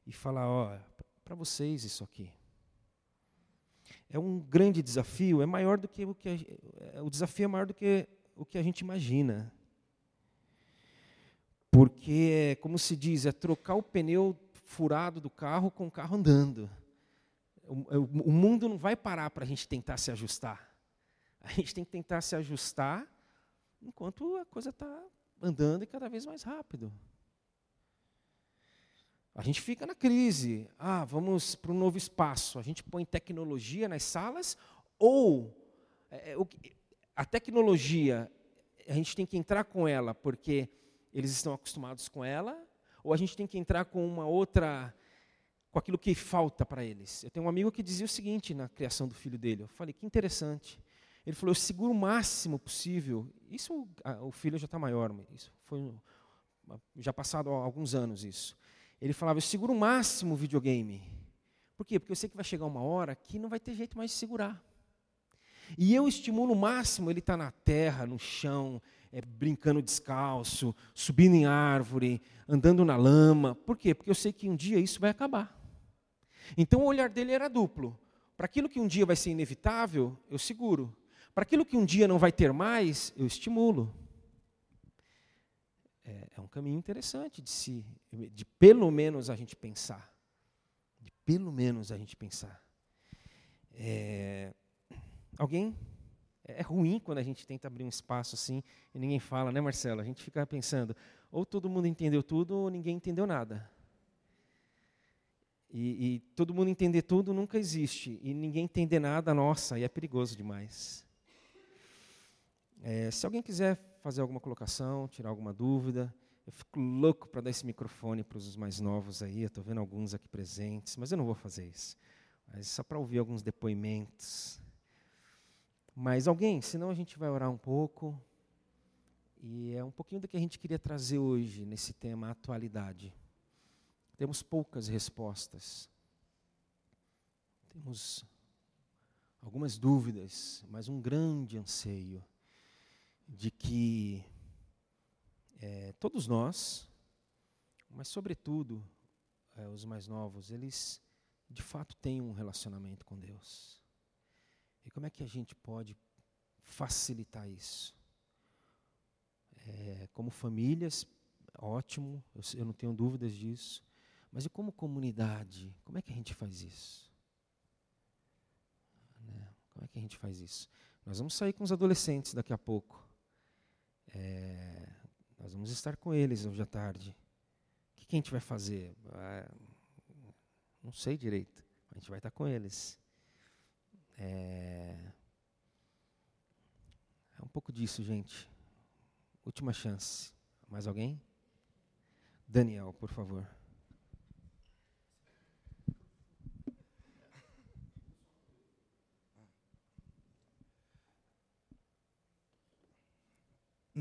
Speaker 1: e falar, ó, para vocês isso aqui é um grande desafio, é maior do que o que a, é, o desafio é maior do que o que a gente imagina. Porque, como se diz, é trocar o pneu furado do carro com o carro andando. O, o mundo não vai parar para a gente tentar se ajustar. A gente tem que tentar se ajustar enquanto a coisa está andando e cada vez mais rápido. A gente fica na crise. Ah, vamos para um novo espaço. A gente põe tecnologia nas salas ou é, é a tecnologia a gente tem que entrar com ela porque eles estão acostumados com ela, ou a gente tem que entrar com uma outra, com aquilo que falta para eles. Eu tenho um amigo que dizia o seguinte na criação do filho dele. Eu falei, que interessante. Ele falou, eu seguro o máximo possível. Isso, o filho já está maior, isso foi já passado alguns anos isso. Ele falava, eu seguro o máximo o videogame. Por quê? Porque eu sei que vai chegar uma hora que não vai ter jeito mais de segurar. E eu estimulo o máximo ele estar tá na terra, no chão, é, brincando descalço, subindo em árvore, andando na lama. Por quê? Porque eu sei que um dia isso vai acabar. Então o olhar dele era duplo. Para aquilo que um dia vai ser inevitável, eu seguro. Para aquilo que um dia não vai ter mais, eu estimulo. É, é um caminho interessante de se, de pelo menos a gente pensar. De pelo menos a gente pensar. É, alguém? É ruim quando a gente tenta abrir um espaço assim e ninguém fala, né, Marcelo? A gente fica pensando, ou todo mundo entendeu tudo ou ninguém entendeu nada. E, e todo mundo entender tudo nunca existe. E ninguém entender nada, nossa, aí é perigoso demais. É, se alguém quiser fazer alguma colocação, tirar alguma dúvida, eu fico louco para dar esse microfone para os mais novos aí. Estou vendo alguns aqui presentes, mas eu não vou fazer isso. Mas só para ouvir alguns depoimentos. Mas alguém, senão a gente vai orar um pouco. E é um pouquinho do que a gente queria trazer hoje nesse tema atualidade. Temos poucas respostas. Temos algumas dúvidas, mas um grande anseio de que é, todos nós, mas sobretudo é, os mais novos, eles de fato têm um relacionamento com Deus. E como é que a gente pode facilitar isso? É, como famílias, ótimo, eu, eu não tenho dúvidas disso. Mas e como comunidade, como é que a gente faz isso? Né? Como é que a gente faz isso? Nós vamos sair com os adolescentes daqui a pouco. É, nós vamos estar com eles hoje à tarde. O que, que a gente vai fazer? Ah, não sei direito. A gente vai estar com eles. É, é um pouco disso, gente. Última chance. Mais alguém? Daniel, por favor.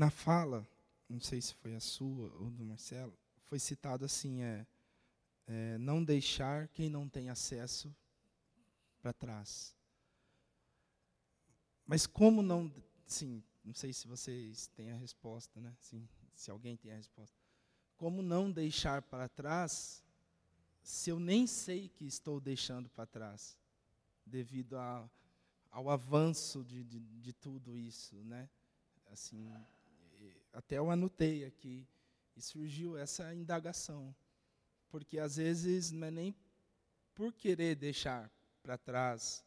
Speaker 3: Na fala, não sei se foi a sua ou do Marcelo, foi citado assim, é, é não deixar quem não tem acesso para trás. Mas como não, sim, não sei se vocês têm a resposta, né? Sim, se alguém tem a resposta. Como não deixar para trás se eu nem sei que estou deixando para trás, devido a, ao avanço de, de, de tudo isso, né? Assim, até eu anotei aqui e surgiu essa indagação, porque às vezes não é nem por querer deixar para trás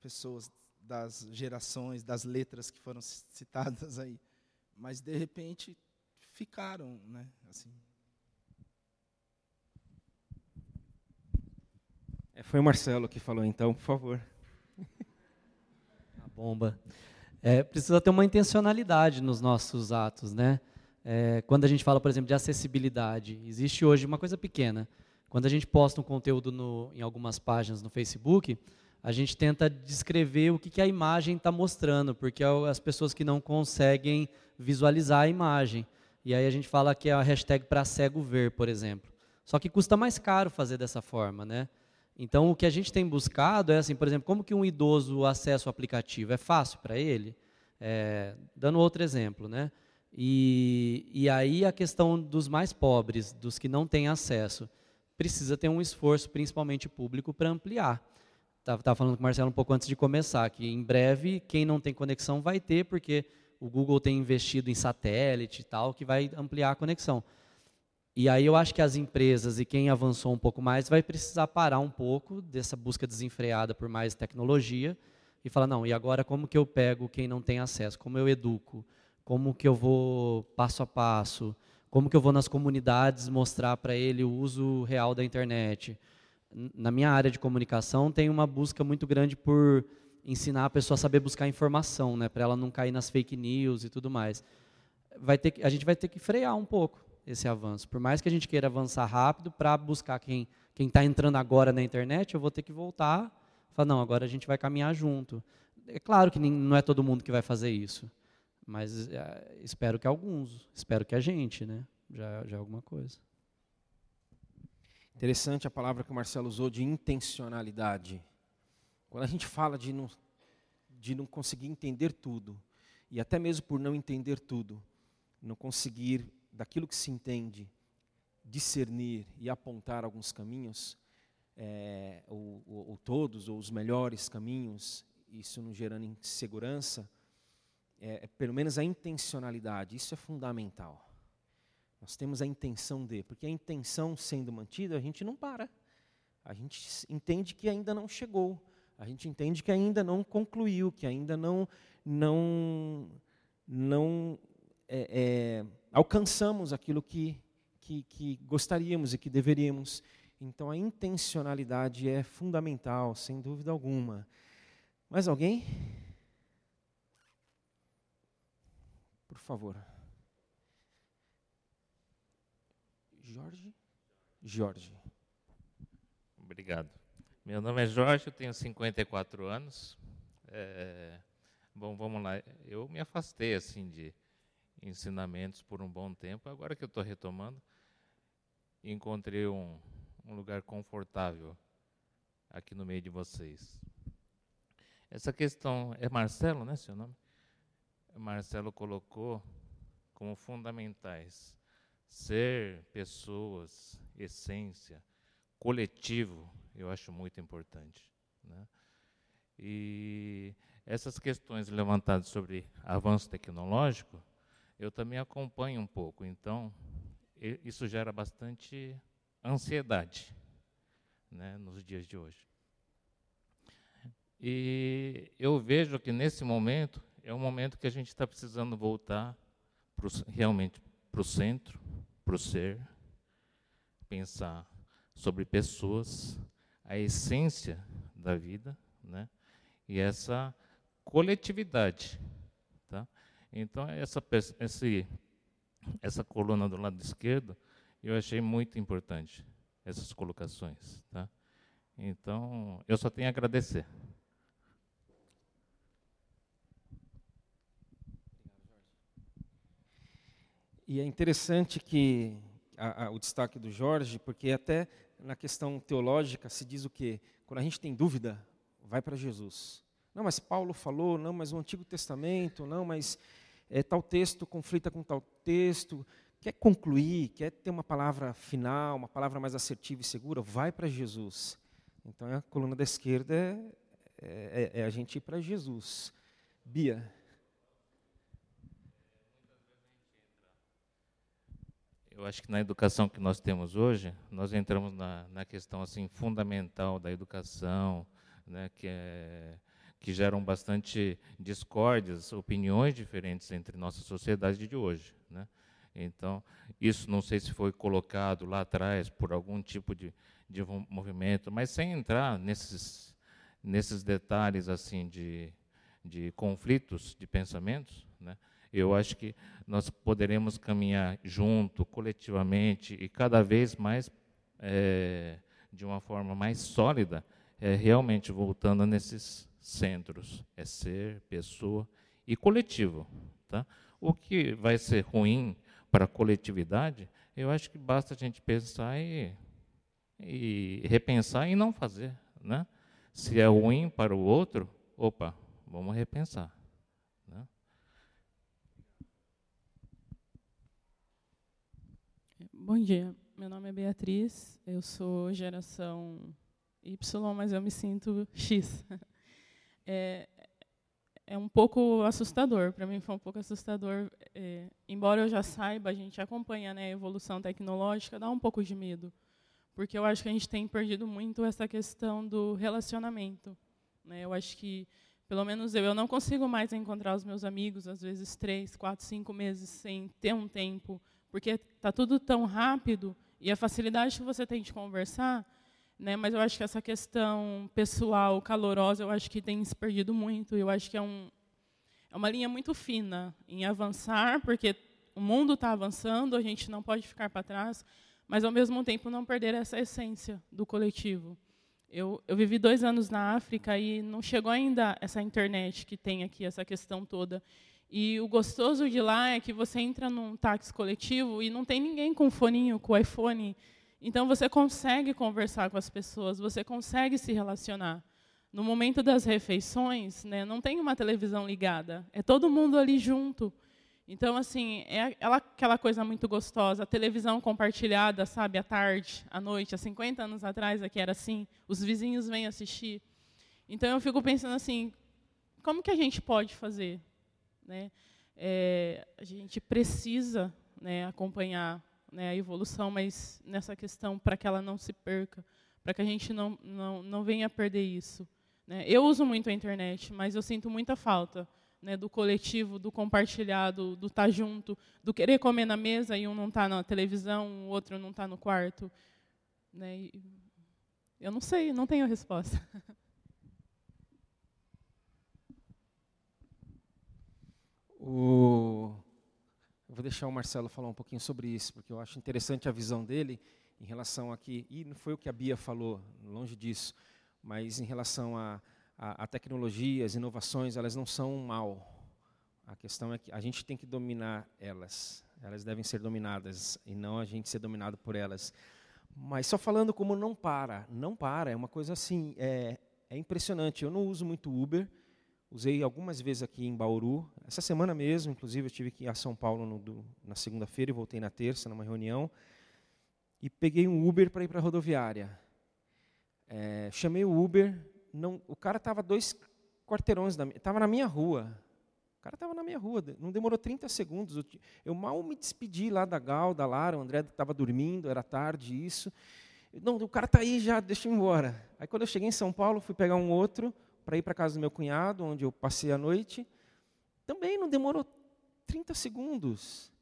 Speaker 3: pessoas das gerações, das letras que foram citadas aí, mas de repente ficaram, né? Assim.
Speaker 1: É, foi o Marcelo que falou, então, por favor.
Speaker 2: A bomba. É, precisa ter uma intencionalidade nos nossos atos, né? É, quando a gente fala, por exemplo, de acessibilidade, existe hoje uma coisa pequena. Quando a gente posta um conteúdo no, em algumas páginas no Facebook, a gente tenta descrever o que, que a imagem está mostrando, porque é as pessoas que não conseguem visualizar a imagem. E aí a gente fala que é a hashtag para cego ver, por exemplo. Só que custa mais caro fazer dessa forma, né? Então o que a gente tem buscado é assim, por exemplo, como que um idoso acessa o aplicativo? É fácil para ele? É, dando outro exemplo, né? E, e aí a questão dos mais pobres, dos que não têm acesso, precisa ter um esforço, principalmente público, para ampliar. Estava falando com o Marcelo um pouco antes de começar, que em breve quem não tem conexão vai ter, porque o Google tem investido em satélite e tal, que vai ampliar a conexão. E aí eu acho que as empresas e quem avançou um pouco mais vai precisar parar um pouco dessa busca desenfreada por mais tecnologia e falar, não, e agora como que eu pego quem não tem acesso? Como eu educo? Como que eu vou passo a passo? Como que eu vou nas comunidades mostrar para ele o uso real da internet? na minha área de comunicação, tem uma busca muito grande por ensinar a pessoa a saber buscar informação, né, para ela não cair nas fake news e tudo mais. vai ter que, a gente vai ter que frear um pouco esse avanço. Por mais que a gente queira avançar rápido para buscar quem quem está entrando agora na internet, eu vou ter que voltar, falar não, agora a gente vai caminhar junto. É claro que não é todo mundo que vai fazer isso, mas é, espero que alguns, espero que a gente, né? Já, já é alguma coisa.
Speaker 1: Interessante a palavra que o Marcelo usou de intencionalidade. Quando a gente fala de não, de não conseguir entender tudo, e até mesmo por não entender tudo, não conseguir, daquilo que se entende, discernir e apontar alguns caminhos, é, ou, ou, ou, todos, ou os melhores caminhos, isso não gerando insegurança, é, é, pelo menos a intencionalidade, isso é fundamental. Nós temos a intenção de, porque a intenção sendo mantida, a gente não para. A gente entende que ainda não chegou. A gente entende que ainda não concluiu, que ainda não, não, não é, é, alcançamos aquilo que, que, que gostaríamos e que deveríamos. Então a intencionalidade é fundamental, sem dúvida alguma. Mais alguém? Por favor. Jorge? Jorge.
Speaker 4: Obrigado. Meu nome é Jorge, eu tenho 54 anos. É, bom, vamos lá. Eu me afastei assim de ensinamentos por um bom tempo. Agora que eu estou retomando, encontrei um, um lugar confortável aqui no meio de vocês. Essa questão é Marcelo, né, seu nome? Marcelo colocou como fundamentais ser pessoas, essência, coletivo, eu acho muito importante. Né? E essas questões levantadas sobre avanço tecnológico, eu também acompanho um pouco. Então, isso gera bastante ansiedade né, nos dias de hoje. E eu vejo que nesse momento é um momento que a gente está precisando voltar pro, realmente para o centro, para o ser, pensar sobre pessoas, a essência da vida, né? E essa coletividade? Então essa esse, essa coluna do lado esquerdo eu achei muito importante essas colocações, tá? Então eu só tenho a agradecer.
Speaker 1: E é interessante que a, a, o destaque do Jorge, porque até na questão teológica se diz o quê? Quando a gente tem dúvida, vai para Jesus. Não, mas Paulo falou, não, mas o Antigo Testamento, não, mas é, tal texto conflita com tal texto. Quer concluir, quer ter uma palavra final, uma palavra mais assertiva e segura, vai para Jesus. Então a coluna da esquerda é, é, é a gente ir para Jesus. Bia.
Speaker 4: Eu acho que na educação que nós temos hoje, nós entramos na, na questão assim fundamental da educação, né, que, é, que geram bastante discórdias, opiniões diferentes entre nossa sociedade de hoje. Né? Então, isso não sei se foi colocado lá atrás por algum tipo de, de movimento, mas sem entrar nesses, nesses detalhes assim de, de conflitos de pensamentos, né? eu acho que nós poderemos caminhar junto, coletivamente e cada vez mais é, de uma forma mais sólida, é, realmente voltando nesses centros, é ser, pessoa e coletivo. Tá? O que vai ser ruim para a coletividade, eu acho que basta a gente pensar e, e repensar e não fazer. Né? Se é ruim para o outro, opa, vamos repensar.
Speaker 5: Bom dia, meu nome é Beatriz, eu sou geração Y, mas eu me sinto X. É, é um pouco assustador, para mim foi um pouco assustador. É, embora eu já saiba, a gente acompanha né, a evolução tecnológica, dá um pouco de medo, porque eu acho que a gente tem perdido muito essa questão do relacionamento. Né? Eu acho que, pelo menos eu, eu não consigo mais encontrar os meus amigos, às vezes três, quatro, cinco meses sem ter um tempo porque está tudo tão rápido e a facilidade que você tem de conversar, né? Mas eu acho que essa questão pessoal, calorosa, eu acho que tem se perdido muito. Eu acho que é um é uma linha muito fina em avançar, porque o mundo está avançando, a gente não pode ficar para trás, mas, ao mesmo tempo, não perder essa essência do coletivo. Eu, eu vivi dois anos na África e não chegou ainda essa internet que tem aqui, essa questão toda. E o gostoso de lá é que você entra num táxi coletivo e não tem ninguém com foninho, com iPhone. Então você consegue conversar com as pessoas, você consegue se relacionar. No momento das refeições, né, não tem uma televisão ligada, é todo mundo ali junto. Então, assim, é aquela coisa muito gostosa, a televisão compartilhada, sabe, à tarde, à noite, há 50 anos atrás aqui era assim, os vizinhos vêm assistir. Então, eu fico pensando assim, como que a gente pode fazer? Né? É, a gente precisa né, acompanhar né, a evolução, mas nessa questão, para que ela não se perca, para que a gente não, não, não venha a perder isso. Né? Eu uso muito a internet, mas eu sinto muita falta né, do coletivo, do compartilhado, do estar tá junto, do querer comer na mesa e um não está na televisão, o outro não está no quarto. Né, eu não sei, não tenho resposta.
Speaker 1: O... Eu vou deixar o Marcelo falar um pouquinho sobre isso, porque eu acho interessante a visão dele em relação aqui, e não foi o que a Bia falou, longe disso, mas em relação a a, a tecnologia, as inovações, elas não são um mal. A questão é que a gente tem que dominar elas. Elas devem ser dominadas e não a gente ser dominado por elas. Mas só falando como não para, não para, é uma coisa assim, é, é impressionante. Eu não uso muito Uber, usei algumas vezes aqui em Bauru. Essa semana mesmo, inclusive, eu tive que ir a São Paulo no, do, na segunda-feira e voltei na terça, numa reunião. E peguei um Uber para ir para a rodoviária. É, chamei o Uber, não, o cara estava dois quarteirões estava na minha rua. O cara estava na minha rua, não demorou 30 segundos. Eu, eu, mal me despedi lá da Gal, da Lara, o André estava dormindo, era tarde, isso. Não, o cara está aí já, deixa eu ir embora. Aí quando eu cheguei em São Paulo, fui pegar um outro para ir para casa do meu cunhado, onde eu passei a noite. Também não demorou 30 segundos.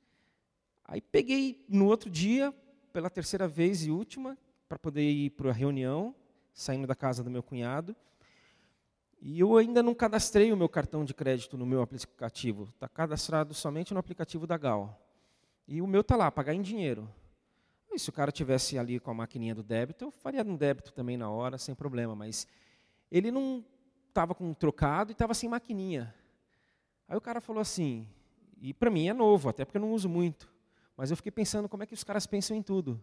Speaker 1: Aí peguei no outro dia, pela terceira vez e última, para poder ir para a reunião saindo da casa do meu cunhado. E eu ainda não cadastrei o meu cartão de crédito no meu aplicativo. Está cadastrado somente no aplicativo da Gal. E o meu está lá, pagar em dinheiro. E se o cara tivesse ali com a maquininha do débito, eu faria um débito também na hora, sem problema. Mas ele não estava com um trocado e estava sem maquininha. Aí o cara falou assim, e para mim é novo, até porque eu não uso muito. Mas eu fiquei pensando como é que os caras pensam em tudo.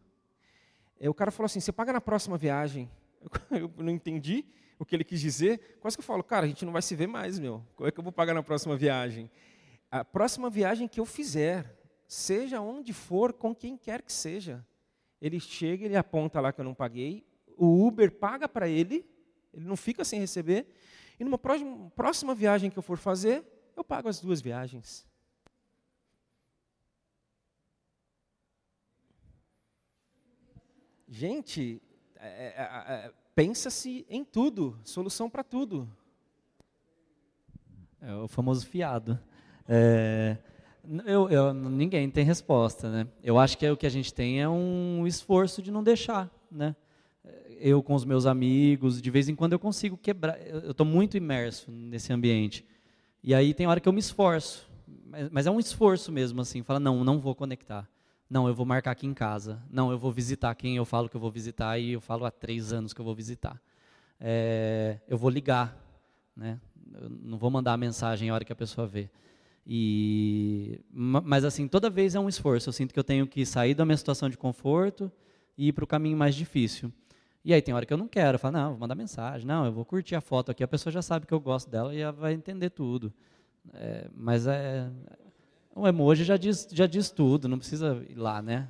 Speaker 1: E o cara falou assim, você paga na próxima viagem. eu não entendi o que ele quis dizer. Quase que eu falo, cara, a gente não vai se ver mais, meu. Como é que eu vou pagar na próxima viagem? A próxima viagem que eu fizer, seja onde for, com quem quer que seja, ele chega, ele aponta lá que eu não paguei, o Uber paga para ele, ele não fica sem receber, e numa próxima, viagem que eu for fazer, eu pago as duas viagens. Gente, é, é, é, é, pensa-se em tudo, solução para tudo.
Speaker 2: É o famoso fiado. É, eu, eu, ninguém tem resposta, né? Eu acho que é, o que a gente tem é um esforço de não deixar, né? Eu com os meus amigos, de vez em quando eu consigo quebrar. Eu estou muito imerso nesse ambiente. E aí tem hora que eu me esforço, mas, mas é um esforço mesmo, assim. Fala, não, não vou conectar. Não, eu vou marcar aqui em casa. Não, eu vou visitar quem eu falo que eu vou visitar e eu falo há três anos que eu vou visitar. É, eu vou ligar, né? Eu não vou mandar a mensagem a hora que a pessoa vê. E, mas assim, toda vez é um esforço. Eu sinto que eu tenho que sair da minha situação de conforto e ir para o caminho mais difícil. E aí tem hora que eu não quero, eu falo, não, vou mandar mensagem, não, eu vou curtir a foto aqui, a pessoa já sabe que eu gosto dela e ela vai entender tudo. É, mas é, o emoji já diz, já diz tudo, não precisa ir lá, né?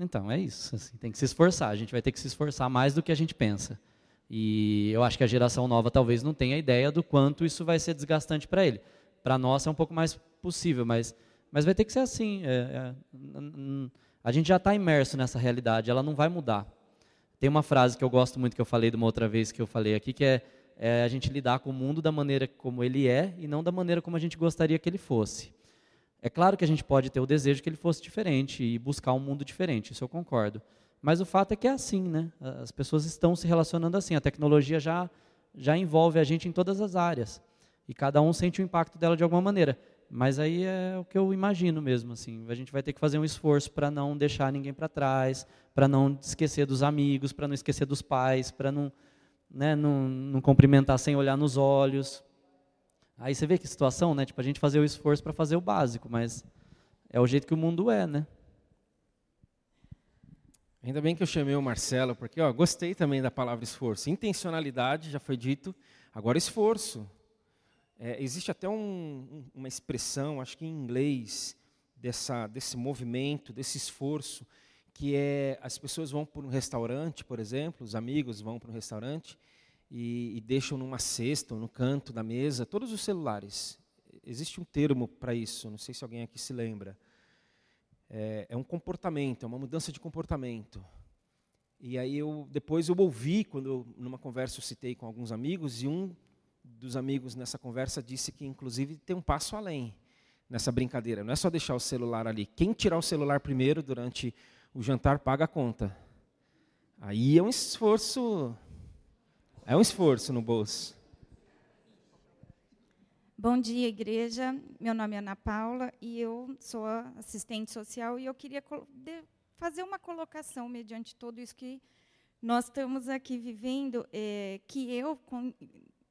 Speaker 2: Então, é isso. Assim, tem que se esforçar. A gente vai ter que se esforçar mais do que a gente pensa. E eu acho que a geração nova talvez não tenha ideia do quanto isso vai ser desgastante para ele. Para nós é um pouco mais possível, mas, mas vai ter que ser assim. É, é, a gente já está imerso nessa realidade, ela não vai mudar. Tem uma frase que eu gosto muito que eu falei de uma outra vez que eu falei aqui, que é é a gente lidar com o mundo da maneira como ele é e não da maneira como a gente gostaria que ele fosse. É claro que a gente pode ter o desejo que ele fosse diferente e buscar um mundo diferente, isso eu concordo. Mas o fato é que é assim, né? As pessoas estão se relacionando assim. A tecnologia já, já envolve a gente em todas as áreas. E cada um sente o impacto dela de alguma maneira. Mas aí é o que eu imagino mesmo, assim. A gente vai ter que fazer um esforço para não deixar ninguém para trás, para não esquecer dos amigos, para não esquecer dos pais, para não, né, não, não cumprimentar sem olhar nos olhos. Aí você vê que situação, né? Tipo, a gente fazer o esforço para fazer o básico, mas é o jeito que o mundo é, né?
Speaker 1: Ainda bem que eu chamei o Marcelo, porque ó, gostei também da palavra esforço. Intencionalidade, já foi dito, agora esforço. É, existe até um, uma expressão, acho que em inglês, dessa, desse movimento, desse esforço, que é as pessoas vão para um restaurante, por exemplo, os amigos vão para um restaurante e, e deixam numa cesta, no canto da mesa, todos os celulares. Existe um termo para isso, não sei se alguém aqui se lembra é, é um comportamento, é uma mudança de comportamento. E aí eu depois eu ouvi quando numa conversa eu citei com alguns amigos e um dos amigos nessa conversa disse que inclusive tem um passo além nessa brincadeira. Não é só deixar o celular ali. Quem tirar o celular primeiro durante o jantar paga a conta. Aí é um esforço é um esforço no bolso.
Speaker 6: Bom dia, igreja. Meu nome é Ana Paula e eu sou assistente social e eu queria fazer uma colocação mediante tudo isso que nós estamos aqui vivendo, é, que eu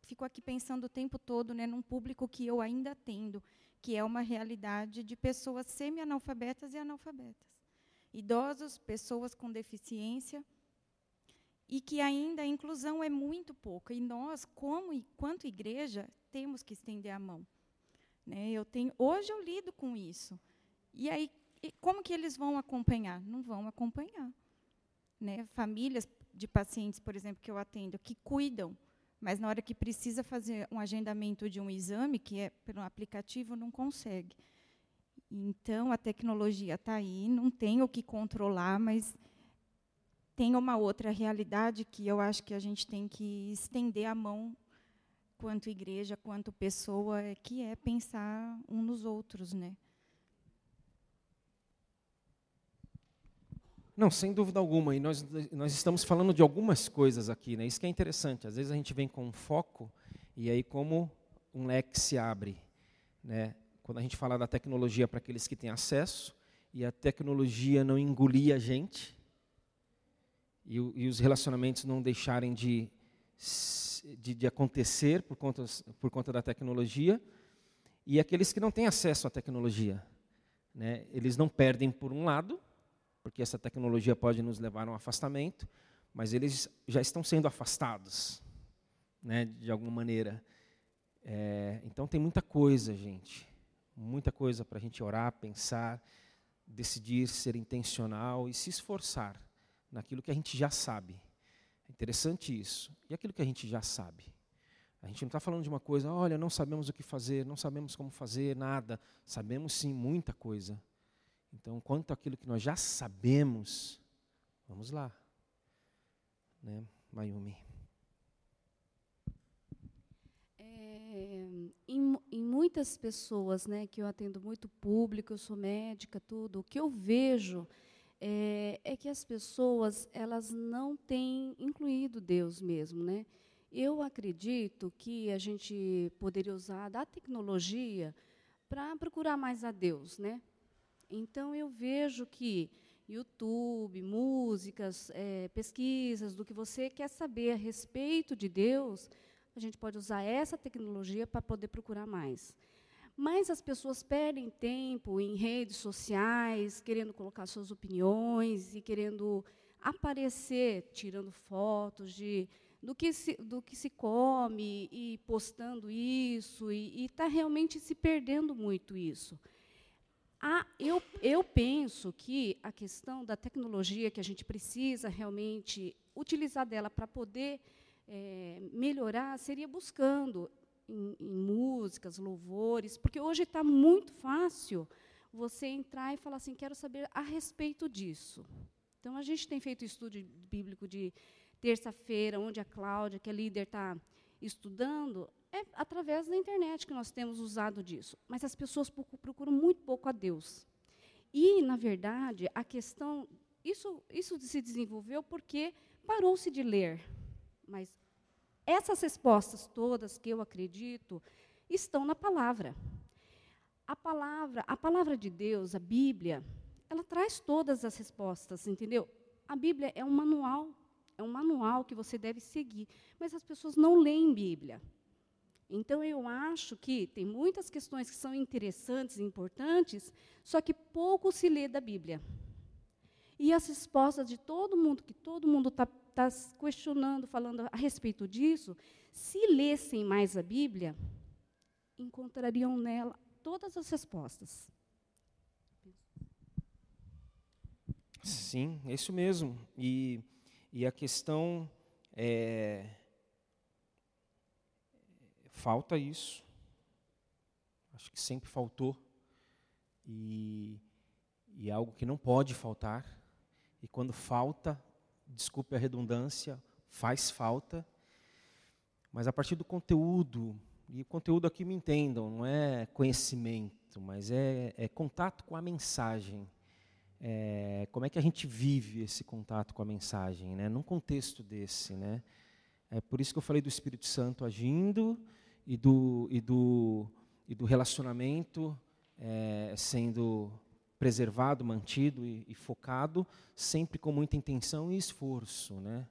Speaker 6: fico aqui pensando o tempo todo, né, num público que eu ainda atendo, que é uma realidade de pessoas semi-analfabetas e analfabetas, idosos, pessoas com deficiência, e que ainda a inclusão é muito pouca. E nós, como quanto igreja, temos que estender a mão. Né? Eu tenho, hoje eu lido com isso. E aí, como que eles vão acompanhar? Não vão acompanhar. Né? Famílias de pacientes, por exemplo, que eu atendo, que cuidam, mas na hora que precisa fazer um agendamento de um exame, que é pelo aplicativo, não consegue. Então, a tecnologia está aí, não tem o que controlar, mas tem uma outra realidade que eu acho que a gente tem que estender a mão quanto igreja, quanto pessoa, que é pensar um nos outros, né?
Speaker 1: Não, sem dúvida alguma. E nós, nós estamos falando de algumas coisas aqui, né? Isso que é interessante. Às vezes a gente vem com um foco e aí como um leque se abre, né? Quando a gente fala da tecnologia para aqueles que têm acesso e a tecnologia não engolir a gente, e, e os relacionamentos não deixarem de, de, de, acontecer por conta, por conta da tecnologia, e aqueles que não têm acesso à tecnologia. Né, eles não perdem por um lado, porque essa tecnologia pode nos levar a um afastamento, mas eles já estão sendo afastados, né, de alguma maneira. É, então tem muita coisa, gente, muita coisa para a gente orar, pensar, decidir ser intencional e se esforçar naquilo que a gente já sabe. É interessante isso. E aquilo que a gente já sabe? A gente não está falando de uma coisa, olha, não sabemos o que fazer, não sabemos como fazer, nada. Sabemos sim muita coisa. Então, quanto àquilo que nós já sabemos, vamos lá. Né, Mayumi?
Speaker 7: É, em, em, muitas pessoas, né, que eu atendo muito público, eu sou médica, tudo, o que eu vejo é, é, que as pessoas elas não têm incluído Deus mesmo, né? Eu acredito que a gente poderia usar da tecnologia para procurar mais a Deus, né? Então eu vejo que YouTube, músicas, é, pesquisas do que você quer saber a respeito de Deus, a gente pode usar essa tecnologia para poder procurar mais. Mas as pessoas perdem tempo em redes sociais, querendo colocar suas opiniões e querendo aparecer, tirando fotos de, do, que se, do que se come e postando isso, e está realmente se perdendo muito isso. Ah, eu, eu penso que a questão da tecnologia, que a gente precisa realmente utilizar dela para poder é, melhorar, seria buscando em, em músicas, louvores, porque hoje está muito fácil você entrar e falar assim, quero saber a respeito disso. Então, a gente tem feito estudo bíblico de terça-feira, onde a Cláudia, que é líder, está estudando, é através da internet que nós temos usado disso. Mas as pessoas procuram muito pouco a Deus. E, na verdade, a questão. Isso, isso se desenvolveu porque parou-se de ler. Mas essas respostas todas que eu acredito estão na palavra. a palavra, a palavra de Deus, a Bíblia, ela traz todas as respostas, entendeu? A Bíblia é um manual, é um manual que você deve seguir, mas as pessoas não leem Bíblia. Então eu acho que tem muitas questões que são interessantes e importantes, só que pouco se lê da Bíblia. E as respostas de todo mundo, que todo mundo está tá questionando, falando a respeito disso, se lessem mais a Bíblia, encontrariam nela todas as respostas.
Speaker 1: Sim, isso mesmo. E, e a questão é. Falta isso. Acho que sempre faltou. E, e é algo que não pode faltar. E quando falta, desculpe a redundância, faz falta. Mas a partir do conteúdo, e o conteúdo aqui me entendam, não é conhecimento, mas é, é contato com a mensagem. É, como é que a gente vive esse contato com a mensagem, né? num contexto desse. Né? É por isso que eu falei do Espírito Santo agindo e do, e do, e do relacionamento é, sendo preservado, mantido e, e, focado, sempre com muita intenção e esforço. Né?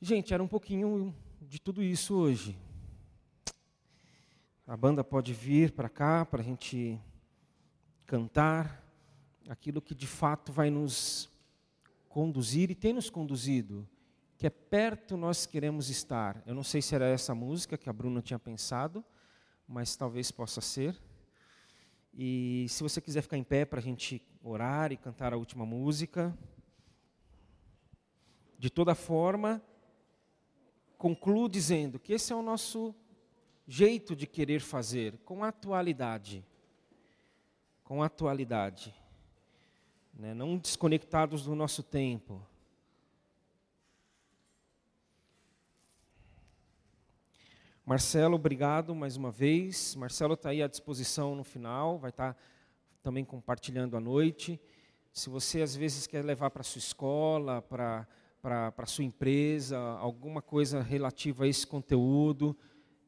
Speaker 1: Gente, era um pouquinho de tudo isso hoje. A banda pode vir para cá para a gente cantar aquilo que de fato vai nos conduzir e tem nos conduzido, que é perto nós queremos estar. Eu não sei se era essa música que a Bruna tinha pensado, mas talvez possa ser. E se você quiser ficar em pé para a gente orar e cantar a última música. De toda forma, concluo dizendo que esse é o nosso jeito de querer fazer, com atualidade. Com atualidade. Né? Não desconectados do nosso tempo. Marcelo, obrigado mais uma vez. Marcelo está aí à disposição no final, vai estar tá também compartilhando à noite. Se você às vezes quer levar para sua escola, para para sua empresa, alguma coisa relativa a esse conteúdo,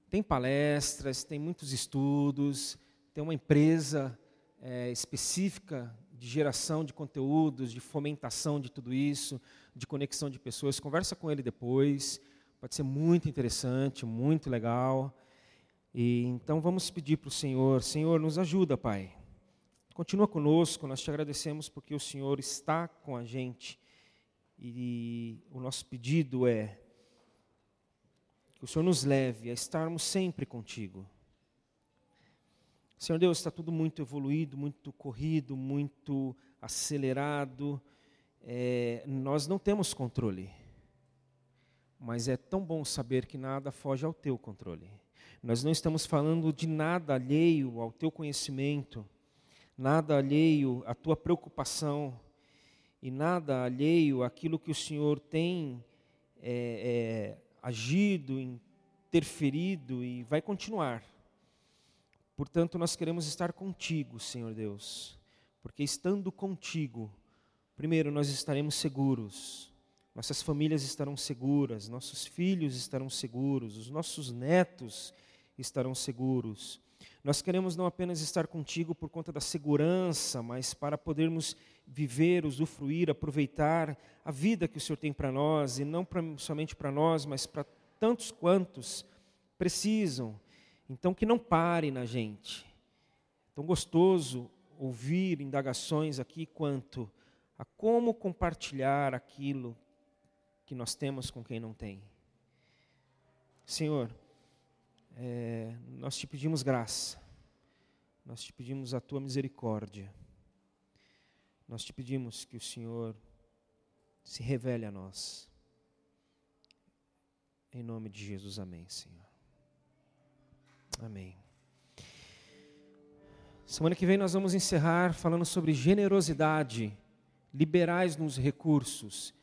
Speaker 1: tem palestras, tem muitos estudos, tem uma empresa é, específica de geração de conteúdos, de fomentação de tudo isso, de conexão de pessoas. Conversa com ele depois, pode ser muito interessante, muito legal. E então vamos pedir para o Senhor, Senhor, nos ajuda, Pai. Continua conosco, nós te agradecemos porque o Senhor está com a gente. E o nosso pedido é que o Senhor nos leve a estarmos sempre contigo. Senhor Deus, está tudo muito evoluído, muito corrido, muito acelerado. É, nós não temos controle. Mas é tão bom saber que nada foge ao teu controle. Nós não estamos falando de nada alheio ao teu conhecimento, nada alheio à tua preocupação e nada alheio àquilo que o Senhor tem é, é, agido, interferido e vai continuar. Portanto, nós queremos estar contigo, Senhor Deus, porque estando contigo, primeiro nós estaremos seguros, nossas famílias estarão seguras, nossos filhos estarão seguros, os nossos netos estarão seguros. Nós queremos não apenas estar contigo por conta da segurança, mas para podermos viver, usufruir, aproveitar a vida que o Senhor tem para nós, e não pra, somente para nós, mas para tantos quantos precisam. Então, que não pare na gente. Tão gostoso ouvir indagações aqui quanto a como compartilhar aquilo que nós temos com quem não tem. Senhor, é, nós te pedimos graça, nós te pedimos a tua misericórdia, nós te pedimos que o Senhor se revele a nós. Em nome de Jesus, amém, Senhor. Amém. Semana que vem nós vamos encerrar falando sobre generosidade, liberais nos recursos.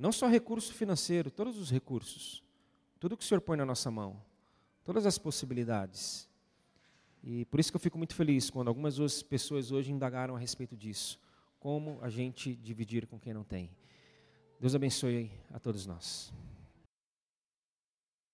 Speaker 1: Não só recurso financeiro, todos os recursos. Tudo que o Senhor põe na nossa mão. Todas as possibilidades. E por isso que eu fico muito feliz quando algumas pessoas hoje indagaram a respeito disso. Como a gente dividir com quem não tem. Deus abençoe a todos nós.